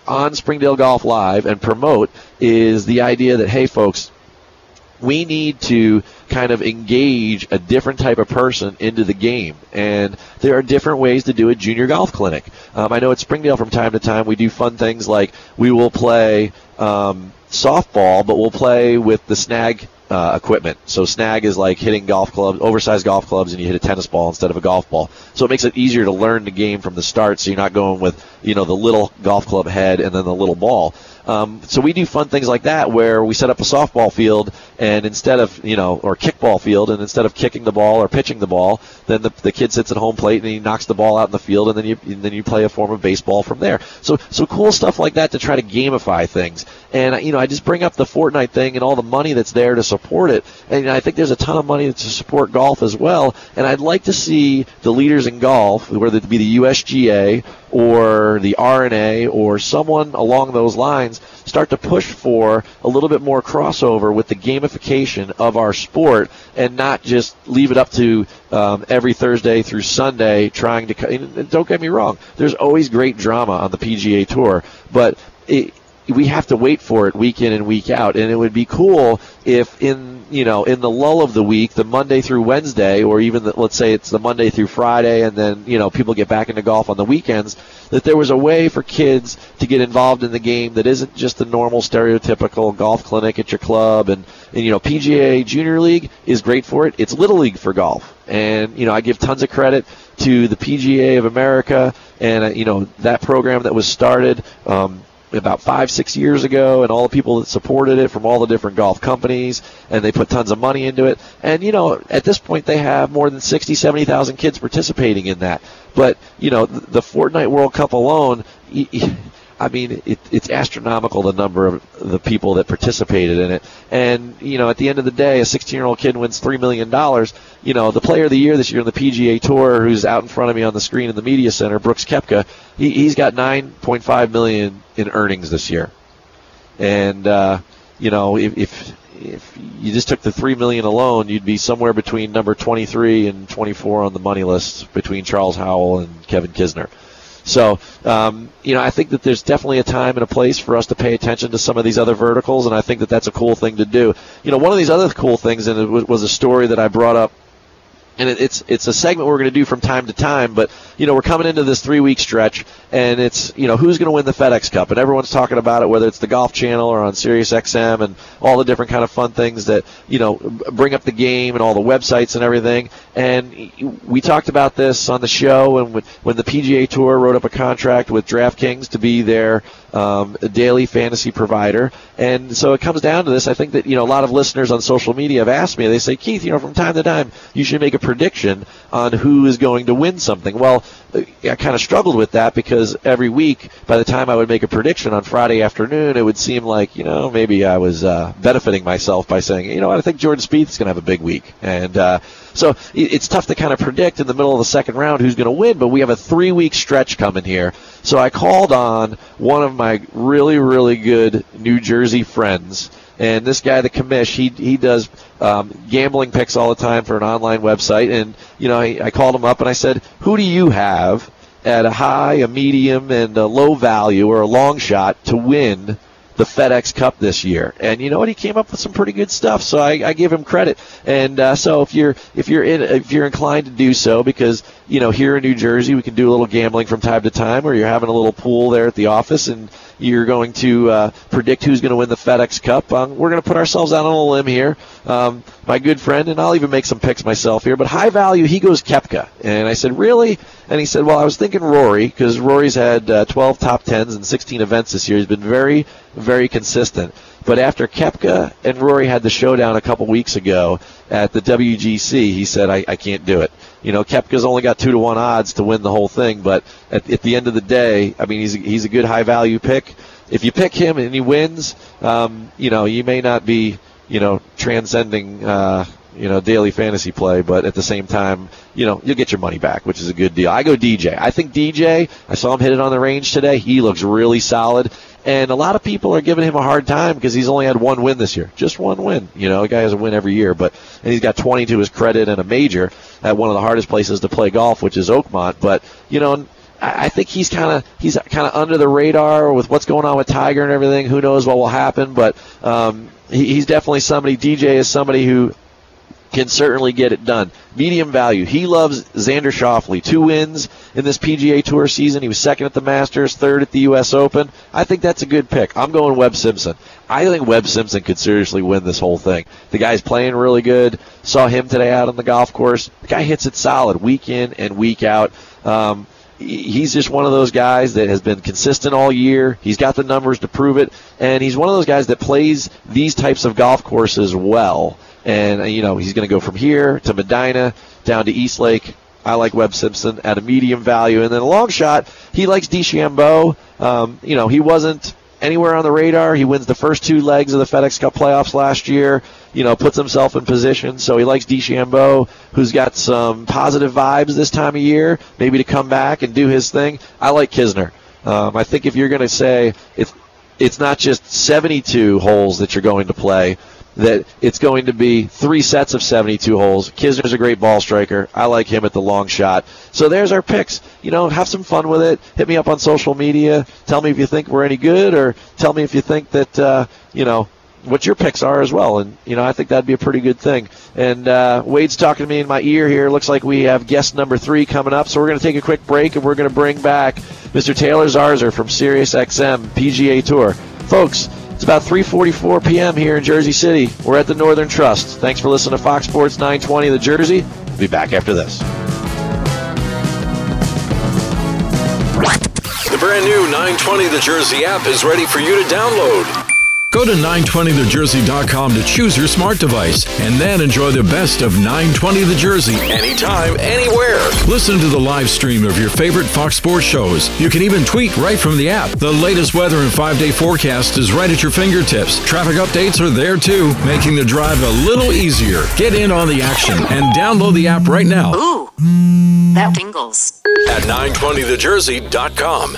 on Springdale Golf Live and promote. Is the idea that hey, folks, we need to kind of engage a different type of person into the game. And there are different ways to do a junior golf clinic. Um, I know at Springdale from time to time we do fun things like we will play um, softball, but we'll play with the snag uh, equipment. So snag is like hitting golf clubs, oversized golf clubs, and you hit a tennis ball instead of a golf ball. So it makes it easier to learn the game from the start. So you're not going with you know the little golf club head and then the little ball. Um, so we do fun things like that where we set up a softball field and instead of you know or kickball field and instead of kicking the ball or pitching the ball, then the, the kid sits at home plate and he knocks the ball out in the field and then you and then you play a form of baseball from there. So so cool stuff like that to try to gamify things. And you know I just bring up the Fortnite thing and all the money that's there to support it. And I think there's a ton of money to support golf as well. And I'd like to see the leaders in golf, whether it be the USGA or the R&A or someone along those lines start to push for a little bit more crossover with the gamification of our sport and not just leave it up to um, every Thursday through Sunday trying to. Don't get me wrong, there's always great drama on the PGA Tour, but it, we have to wait for it week in and week out. And it would be cool if in you know in the lull of the week, the Monday through Wednesday, or even the, let's say it's the Monday through Friday, and then you know people get back into golf on the weekends, that there was a way for kids to get involved in the game that isn't just the normal stereotypical golf clinic at your club. And, and you know PGA Junior League is great for it. It's little league for golf, and you know I give tons of credit to the PGA of America and uh, you know that program that was started. Um, about five, six years ago, and all the people that supported it from all the different golf companies, and they put tons of money into it. And, you know, at this point, they have more than 60, 70,000 kids participating in that. But, you know, the, Fortnite World Cup alone, I mean, it, it's astronomical the number of the people that participated in it. And, you know, at the end of the day, a 16 year old kid wins $3 million. You know, the player of the year this year on the PGA Tour, who's out in front of me on the screen in the media center, Brooks Koepka, he, he's got 9.5 million in earnings this year. And, uh, you know, if, if, if you just took the three million alone, you'd be somewhere between number 23 and 24 on the money list between Charles Howell and Kevin Kisner. So, um, you know, I think that there's definitely a time and a place for us to pay attention to some of these other verticals, and I think that that's a cool thing to do. You know, one of these other cool things, and it was, was a story that I brought up and it, it's it's a segment we're going to do from time to time. But you know, we're coming into this three week stretch, and it's you know who's going to win the FedEx Cup, and everyone's talking about it, whether it's the Golf Channel or on Sirius XM, and all the different kind of fun things that you know bring up the game and all the websites and everything. And we talked about this on the show, and when, when the PGA Tour wrote up a contract with DraftKings to be their um, a daily fantasy provider. And so it comes down to this. I think that, you know, a lot of listeners on social media have asked me, they say, Keith, you know, from time to time, you should make a prediction on who is going to win something. Well, I kind of struggled with that because every week, by the time I would make a prediction on Friday afternoon, it would seem like, you know, maybe I was uh, benefiting myself by saying, you know what, I think Jordan Spieth is going to have a big week. And uh, so it's tough to kind of predict in the middle of the second round who's going to win, but we have a three week stretch coming here. So I called on one of my really, really good New Jersey friends. And this guy, the commish, he he does um, gambling picks all the time for an online website. And you know, I, I called him up and I said, "Who do you have at a high, a medium, and a low value or a long shot to win the FedEx Cup this year. And you know what? He came up with some pretty good stuff, so I, I give him credit. And uh, so if you're if you're in if you're inclined to do so, because you know here in New Jersey we can do a little gambling from time to time, or you're having a little pool there at the office and you're going to uh, predict who's going to win the FedEx Cup. Um, we're going to put ourselves out on a limb here. Um, my good friend, and I'll even make some picks myself here, but high value, he goes Koepka. And I said, really? And he said, well, I was thinking Rory, because Rory's had uh, 12 top 10s and 16 events this year. He's been very, very consistent. But after Koepka and Rory had the showdown a couple weeks ago at the WGC, he said, I, I can't do it. You know, Koepka's only got two to one odds to win the whole thing, but at, at the end of the day, I mean, he's a, he's a good high value pick. If you pick him and he wins, um, you know, you may not be, you know, transcending, uh, you know, daily fantasy play, but at the same time, you know, you'll get your money back, which is a good deal. I go DJ. I think DJ, I saw him hit it on the range today. He looks really solid. And a lot of people are giving him a hard time because he's only had one win this year. Just one win. You know, a guy has a win every year, but and he's got 20 to his credit and a major at one of the hardest places to play golf, which is Oakmont. But you know, I I think he's kind of he's kind of under the radar with what's going on with Tiger and everything. Who knows what will happen? But um, he, he's definitely somebody. DJ is somebody who can certainly get it done. Medium value. He loves Xander Schauffele. Two wins in this PGA Tour season. He was second at the Masters, third at the U.S. Open. I think that's a good pick. I'm going Webb Simpson. I think Webb Simpson could seriously win this whole thing. The guy's playing really good. Saw him today out on the golf course. The guy hits it solid week in and week out. Um, he's just one of those guys that has been consistent all year. He's got the numbers to prove it, and he's one of those guys that plays these types of golf courses well. And uh, you know he's going to go from here to Medinah down to East Lake. I like Webb Simpson at a medium value, and then a long shot. He likes DeChambeau. Um, you know he wasn't anywhere on the radar. He wins the first two legs of the FedEx Cup playoffs last year. You know, puts himself in position. So he likes DeChambeau, who's got some positive vibes this time of year, maybe to come back and do his thing. I like Kisner. Um, I think if you're going to say it's it's not just 72 holes that you're going to play, that it's going to be three sets of 72 holes. Kisner's a great ball striker. I like him at the long shot. So there's our picks. You know, have some fun with it. Hit me up on social media. Tell me if you think we're any good, or tell me if you think that uh, you know what your picks are as well. And you know, I think that'd be a pretty good thing. And uh, Wade's talking to me in my ear here. Looks like we have guest number three coming up. So we're going to take a quick break, and we're going to bring back Mr. Taylor Zarzour from SiriusXM PGA Tour, folks. It's about 3:44 p.m. here in Jersey City. We're at the Northern Trust. Thanks for listening to Fox Sports 920 The Jersey. We'll be back after this. The brand new 920 The Jersey app is ready for you to download. Go to 920thejersey.com to choose your smart device and then enjoy the best of 920 The Jersey anytime, anywhere. Listen to the live stream of your favorite Fox Sports shows. You can even tweet right from the app. The latest weather and five day forecast is right at your fingertips. Traffic updates are there too, making the drive a little easier. Get in on the action and download the app right now Ooh, that tingles. at 920thejersey.com.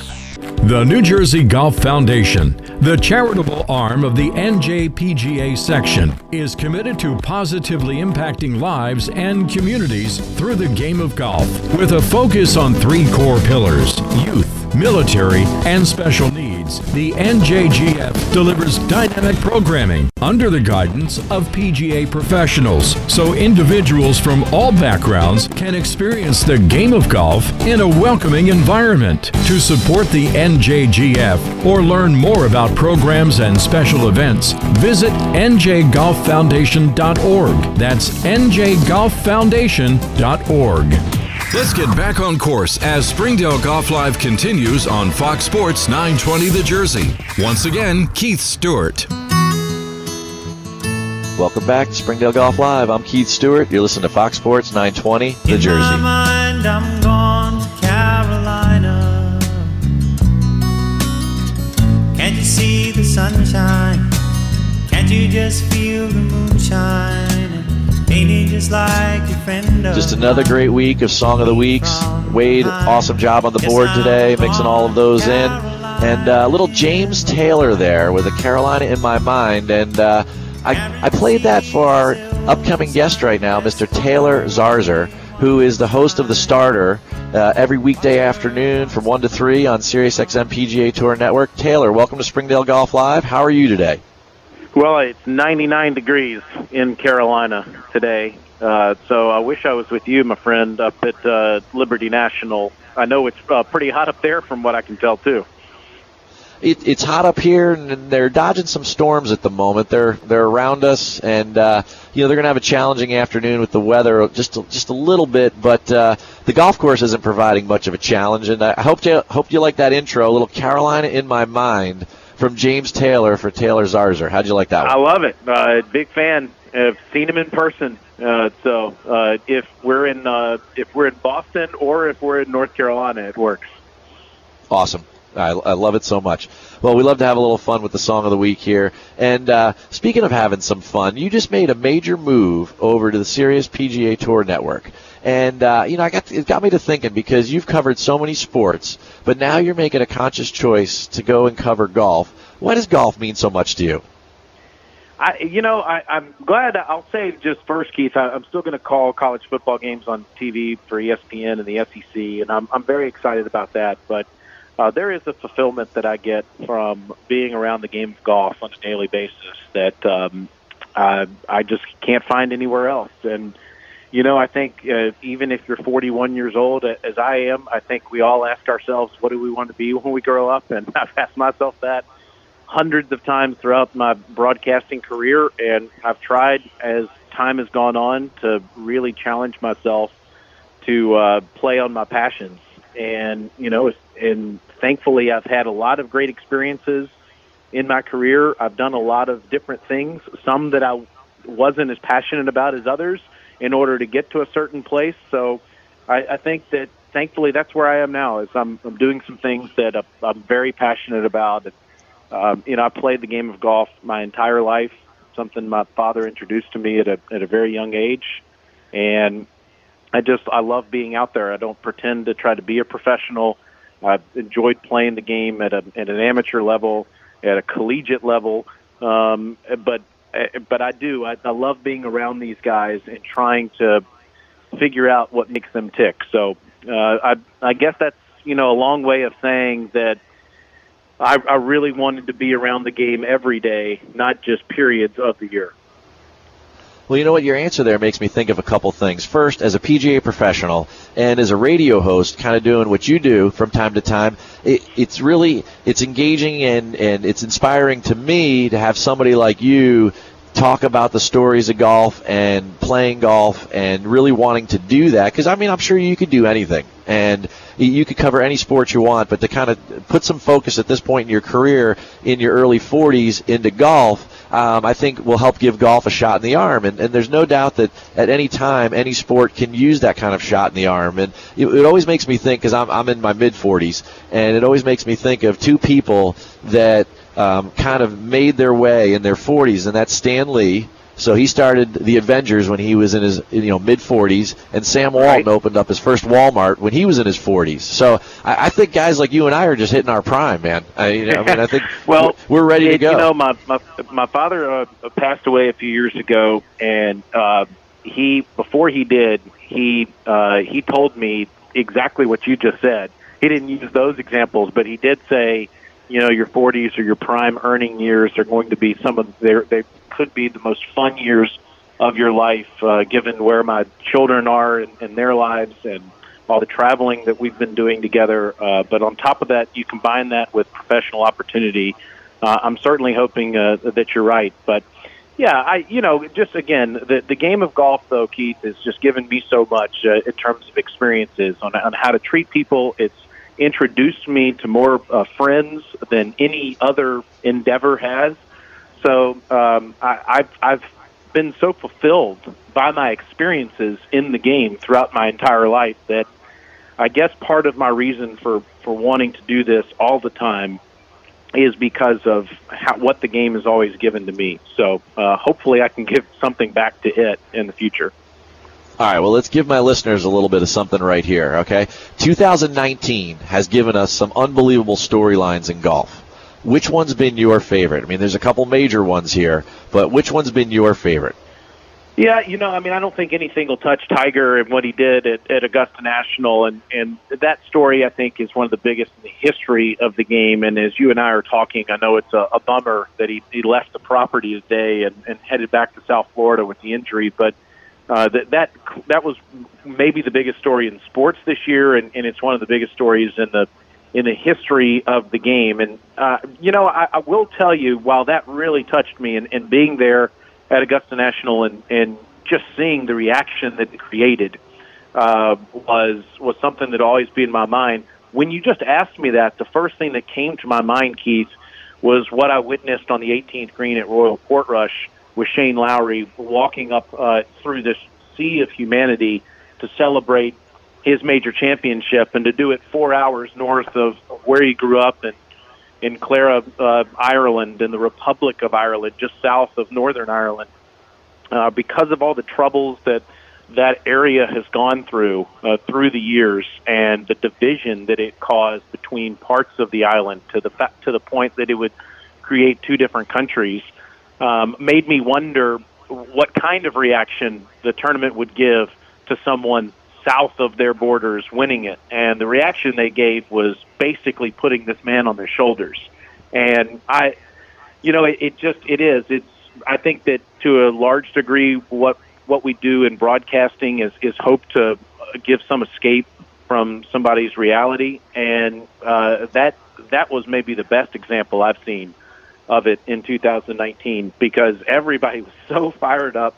The New Jersey Golf Foundation, the charitable arm of the NJPGA section, is committed to positively impacting lives and communities through the game of golf with a focus on three core pillars youth, military, and special needs. The NJGF delivers dynamic programming under the guidance of PGA professionals so individuals from all backgrounds can experience the game of golf in a welcoming environment. To support the NJGF or learn more about programs and special events, visit njgolffoundation.org. That's njgolffoundation.org. Let's get back on course as Springdale Golf Live continues on Fox Sports 920 The Jersey. Once again, Keith Stewart. Welcome back to Springdale Golf Live. I'm Keith Stewart. You're listening to Fox Sports 920, The In my Jersey. mind, I'm gone to Carolina. Can't you see the sunshine? Can't you just feel the moonshine? And ain't it just like your friend? of Just another great week of Song of the Weeks. Wade, awesome job on the board today, mixing all of those in. And uh, little James Taylor there with a Carolina in my mind. And uh, I, I played that for our upcoming guest right now, Mr. Taylor Zarzour, who is the host of The Starter uh, every weekday afternoon from 1 to 3 on SiriusXM PGA Tour Network. Taylor, welcome to Springdale Golf Live. How are you today? Well, it's 99 degrees in Carolina today. Uh, so I wish I was with you, my friend, up at uh, Liberty National. I know it's uh, pretty hot up there from what I can tell, too. it, it's hot up here, and they're dodging some storms at the moment. They're they're around us, and uh, you know they're going to have a challenging afternoon with the weather, just a, just a little bit. But uh, the golf course isn't providing much of a challenge, and I hope you hope you like that intro, a little Carolina in my mind from James Taylor for Taylor Zarzour. How'd you like that one? I love it. Uh, big fan. I've seen him in person. Uh, so uh, if we're in uh, if we're in Boston or if we're in North Carolina, it works. Awesome. I, I love it so much. Well, we love to have a little fun with the song of the week here. And uh, speaking of having some fun, you just made a major move over to the Sirius PGA Tour Network. And uh, you know, I got it got me to thinking because you've covered so many sports, but now you're making a conscious choice to go and cover golf. Why does golf mean so much to you? I, you know, I, I'm glad. I'll say just first, Keith. I, I'm still going to call college football games on TV for ESPN and the SEC, and I'm I'm very excited about that. But uh, there is a fulfillment that I get from being around the game of golf on a daily basis that um, I, I just can't find anywhere else. And you know, I think uh, even if you're 41 years old, as I am, I think we all ask ourselves, what do we want to be when we grow up? And *laughs* I've asked myself that hundreds of times throughout my broadcasting career, and I've tried as time has gone on to really challenge myself to uh, play on my passions. And you know, and thankfully, I've had a lot of great experiences in my career. I've done a lot of different things, some that I wasn't as passionate about as others, in order to get to a certain place. So, I, I think that thankfully that's where I am now. Is I'm, I'm doing some things that I'm- very passionate about. Um, you know, I played the game of golf my entire life. Something my father introduced to me at a at a very young age, and I just I love being out there. I don't pretend to try to be a professional. I've enjoyed playing the game at a at an amateur level, at a collegiate level, um, but but I do. I, I love being around these guys and trying to figure out what makes them tick. So uh, I I guess that's you know a long way of saying that I, I really wanted to be around the game every day, not just periods of the year. Well, you know what? Your answer there makes me think of a couple things. First, as a PGA professional and as a radio host, kind of doing what you do from time to time, it, it's really it's engaging and and it's inspiring to me to have somebody like you talk about the stories of golf and playing golf and really wanting to do that because I mean I'm sure you could do anything and you, you could cover any sport you want, but to kind of put some focus at this point in your career in your early 40s into golf, um, I think will help give golf a shot in the arm. And, and there's no doubt that at any time, any sport can use that kind of shot in the arm. And it, it always makes me think, because I'm, I'm in my mid 40s, and it always makes me think of two people that um, kind of made their way in their 40s, and that's Stan Lee. So he started the Avengers when he was in his you know mid 40s, and Sam Walton opened up his first Walmart when he was in his 40s. So I, I think guys like you and I are just hitting our prime, man. I, you know, I mean, I think *laughs* well, we're, ready to go. You know, my my, my father uh, passed away a few years ago, and uh, he before he did, he uh, he told me exactly what you just said. He didn't use those examples, but he did say, you know, your 40s or your prime earning years are going to be some of their they could be the most fun years of your life, uh, given where my children are in, in their lives and all the traveling that we've been doing together. Uh, but on top of that, you combine that with professional opportunity. Uh, I'm certainly hoping uh, that you're right, but yeah, I you know just again the the game of golf though, Keith, has just given me so much uh, in terms of experiences on on how to treat people. It's introduced me to more uh, friends than any other endeavor has. So um, I, I've I've been so fulfilled by my experiences in the game throughout my entire life that I guess part of my reason for for wanting to do this all the time is because of how, what the game has always given to me. So uh, hopefully I can give something back to it in the future. All right, well, let's give my listeners a little bit of something right here, okay? 2019 has given us some unbelievable storylines in golf. Which one's been your favorite? I mean, there's a couple major ones here, but which one's been your favorite? Yeah, you know, I mean, I don't think anything will touch Tiger and what he did at, at Augusta National, and and that story I think is one of the biggest in the history of the game. And as you and I are talking, I know it's a, a bummer that he he left the property today and, and headed back to South Florida with the injury, but uh, that that that was maybe the biggest story in sports this year, and, and it's one of the biggest stories in the in the history of the game. And uh, you know, I, I will tell you, while that really touched me, and, and being there at Augusta National and, and just seeing the reaction that it created uh, was was something that always be in my mind. When you just asked me that, the first thing that came to my mind, Keith, was what I witnessed on the 18th green at Royal Portrush with Shane Lowry walking up uh, through this sea of humanity to celebrate his major championship and to do it four hours north of where he grew up in in Clara, uh, Ireland, in the Republic of Ireland, just south of Northern Ireland, uh, because of all the troubles that that area has gone through uh, through the years and the division that it caused between parts of the island to the fa- to the point that it would create two different countries um, made me wonder what kind of reaction the tournament would give to someone south of their borders winning it. And the reaction they gave was basically putting this man on their shoulders. And I, you know, it, it just it is. It's I think that to a large degree, what what we do in broadcasting is is hope to give some escape from somebody's reality, and uh, that that was maybe the best example I've seen of it in 2019 because everybody *laughs* was so fired up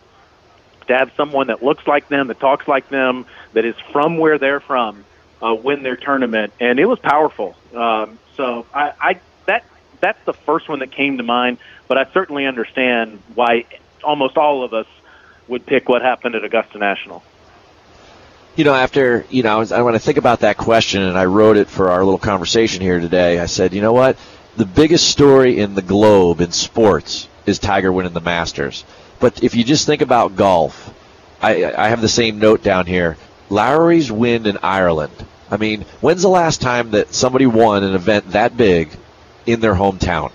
to have someone that looks like them, that talks like them, that is from where they're from, uh, win their tournament, and it was powerful. Um, so I, I that that's the first one that came to mind, but I certainly understand why almost all of us would pick what happened at Augusta National. You know, after, you know, I when I think about that question and I wrote it for our little conversation here today, I said, you know what? The biggest story in the globe in sports is Tiger winning the Masters. But if you just think about golf, I, I have the same note down here. Lowry's win in Ireland. I mean, when's the last time that somebody won an event that big in their hometown?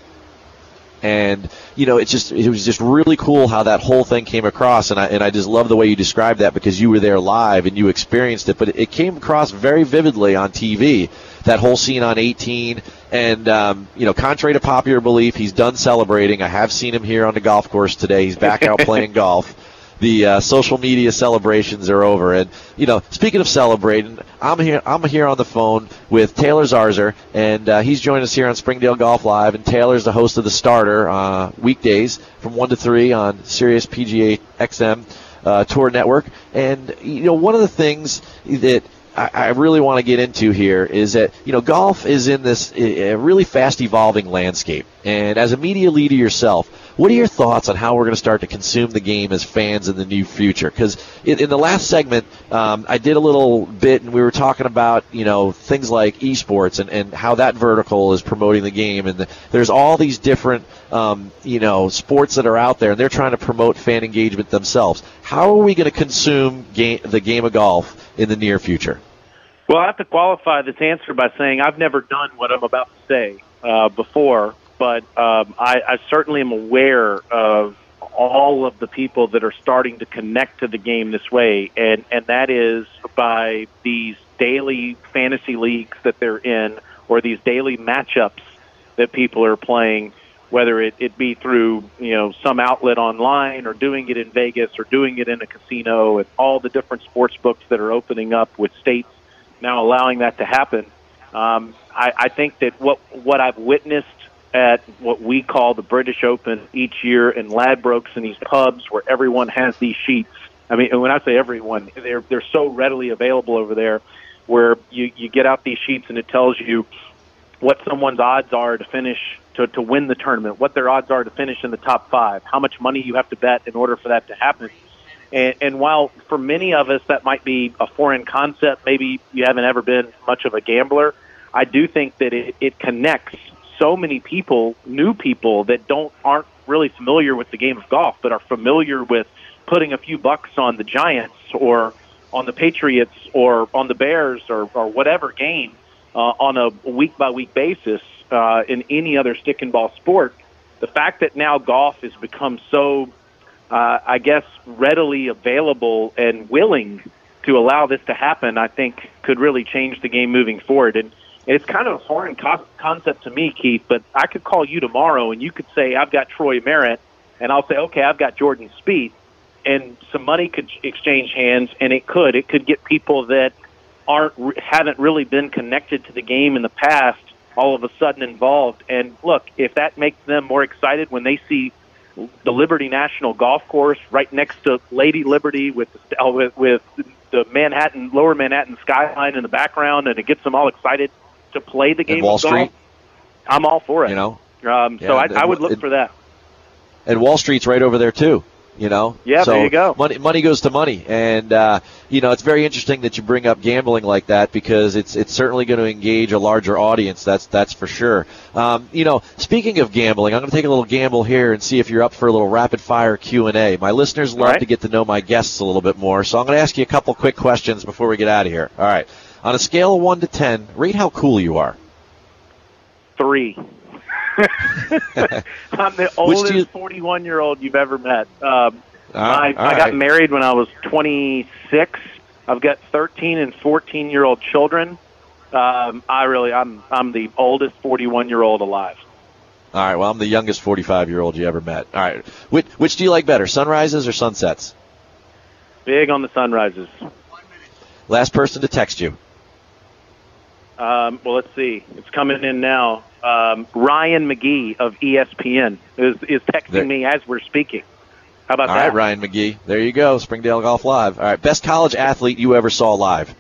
and you know it's just it was just really cool how that whole thing came across and I and I just love the way you described that because you were there live and you experienced it but it came across very vividly on TV that whole scene on 18 and um, you know contrary to popular belief he's done celebrating I have seen him here on the golf course today he's back out *laughs* playing golf the uh, social media celebrations are over. And you know, speaking of celebrating, I'm here. I'm here on the phone with Taylor Zarzour, and uh, he's joined us here on Springdale Golf Live. And Taylor's the host of the Starter uh, weekdays from one to three on Sirius PGA XM uh, Tour Network. And you know, one of the things that I, really want to get into here is that you know golf is in this really fast evolving landscape, and as a media leader yourself, what are your thoughts on how we're going to start to consume the game as fans in the new future? Because in, in, the last segment, um, I did a little bit, and we were talking about you know things like esports and, and how that vertical is promoting the game, and the, there's all these different um, you know sports that are out there, and they're trying to promote fan engagement themselves. How are we going to consume game, the game of golf in the near future? Well, I have to qualify this answer by saying I've never done what I'm about to say uh, before but um, I, I certainly am aware of all of the people that are starting to connect to the game this way, and and that is by these daily fantasy leagues that they're in, or these daily matchups that people are playing, whether it, it be through you know some outlet online, or doing it in Vegas, or doing it in a casino, and all the different sports books that are opening up with states now allowing that to happen. Um, I, I think that what what I've witnessed at what we call the British Open each year in Ladbrokes and these pubs where everyone has these sheets. I mean, and when I say everyone, they're they're so readily available over there, where you you get out these sheets and it tells you what someone's odds are to finish to to win the tournament, what their odds are to finish in the top five, how much money you have to bet in order for that to happen. And, and while for many of us that might be a foreign concept, maybe you haven't ever been much of a gambler, I do think that it, it connects so many people, new people that don't aren't really familiar with the game of golf, but are familiar with putting a few bucks on the Giants or on the Patriots or on the Bears or, or whatever game uh, on a week by week basis uh, in any other stick and ball sport. The fact that now golf has become so, uh, I guess, readily available and willing to allow this to happen, I think could really change the game moving forward. And it's kind of a foreign co- concept to me, Keith, but I could call you tomorrow and you could say, I've got Troy Merritt, and I'll say, okay, I've got Jordan Spieth, and some money could exchange hands, and it could. It could get people that aren't haven't really been connected to the game in the past all of a sudden involved. And look, if that makes them more excited when they see the Liberty National Golf Course right next to Lady Liberty with the, with, with the Manhattan Lower Manhattan skyline in the background, and it gets them all excited to play the game Wall of golf, Street. I'm all for it. You know, um, so Yeah, I, I would look and- for that. and Wall Street's right over there too. You know, Yeah, so there you go. Money, money goes to money, and uh, you know it's very interesting that you bring up gambling like that because it's it's certainly going to engage a larger audience. That's that's for sure. Um, you know, speaking of gambling, I'm going to take a little gamble here and see if you're up for a little rapid fire Q and A. My listeners love right. to get to know my guests a little bit more, so I'm going to ask you a couple quick questions before we get out of here. All right, on a scale of one to ten, rate how cool you are. Three. *laughs* I'm the oldest 41 year old you've ever met. Um, All I, right, I got right. married when I was 26. I've got 13 and 14 year old children. Um, I really, I'm, I'm the oldest 41 year old alive. All right, well I'm the youngest 45 year old you ever met. All right, which which do you like better, sunrises or sunsets? Big on the sunrises. Last person to text you. Um, well, let's see. It's coming in now. Um, Ryan McGee of ESPN is, is texting There- me as we're speaking. How about All that? right, Ryan McGee. There you go. Springdale Golf Live. All right, best college athlete you ever saw live.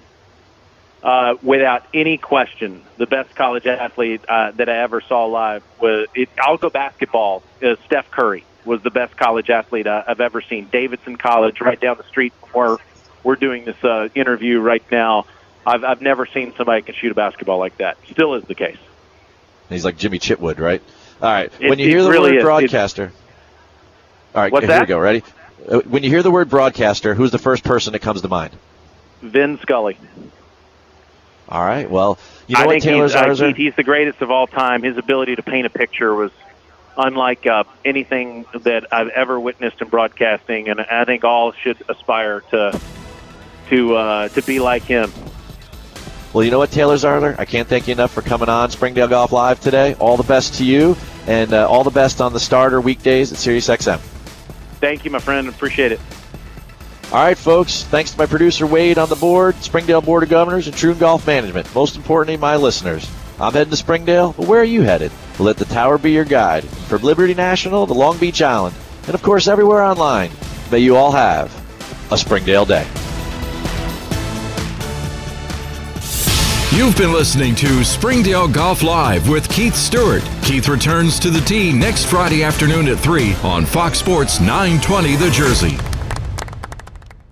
Uh, without any question, the best college athlete uh, that I ever saw live was. It, I'll go basketball. Uh, Steph Curry was the best college athlete uh, I've ever seen. Davidson College, right down the street from where we're doing this uh, interview right now. I've, I've never seen somebody can shoot a basketball like that. Still is the case. He's like Jimmy Chitwood, right? All right. It- when you hear the really word is. broadcaster. All right, here we go. Ready? Uh, When you hear the word broadcaster, who's the first person that comes to mind? Vin Scully. All right. Well, you know I what, think he's, I he's the greatest of all time. His ability to paint a picture was unlike uh, anything that I've ever witnessed in broadcasting, and I think all should aspire to to uh, to be like him. Well, you know what, Taylor Zarzour? I can't thank you enough for coming on Springdale Golf Live today. All the best to you, and uh, all the best on the starter weekdays at SiriusXM. Thank you, my friend. Appreciate it. All right, folks. Thanks to my producer Wade on the board, Springdale Board of Governors, and Troon Golf Management. Most importantly, my listeners. I'm heading to Springdale, but where are you headed? Let the tower be your guide. From Liberty National to Long Beach Island, and of course everywhere online. May you all have a Springdale day. You've been listening to Springdale Golf Live with Keith Stewart. Keith returns to the tee next Friday afternoon at 3 on Fox Sports 920 The Jersey.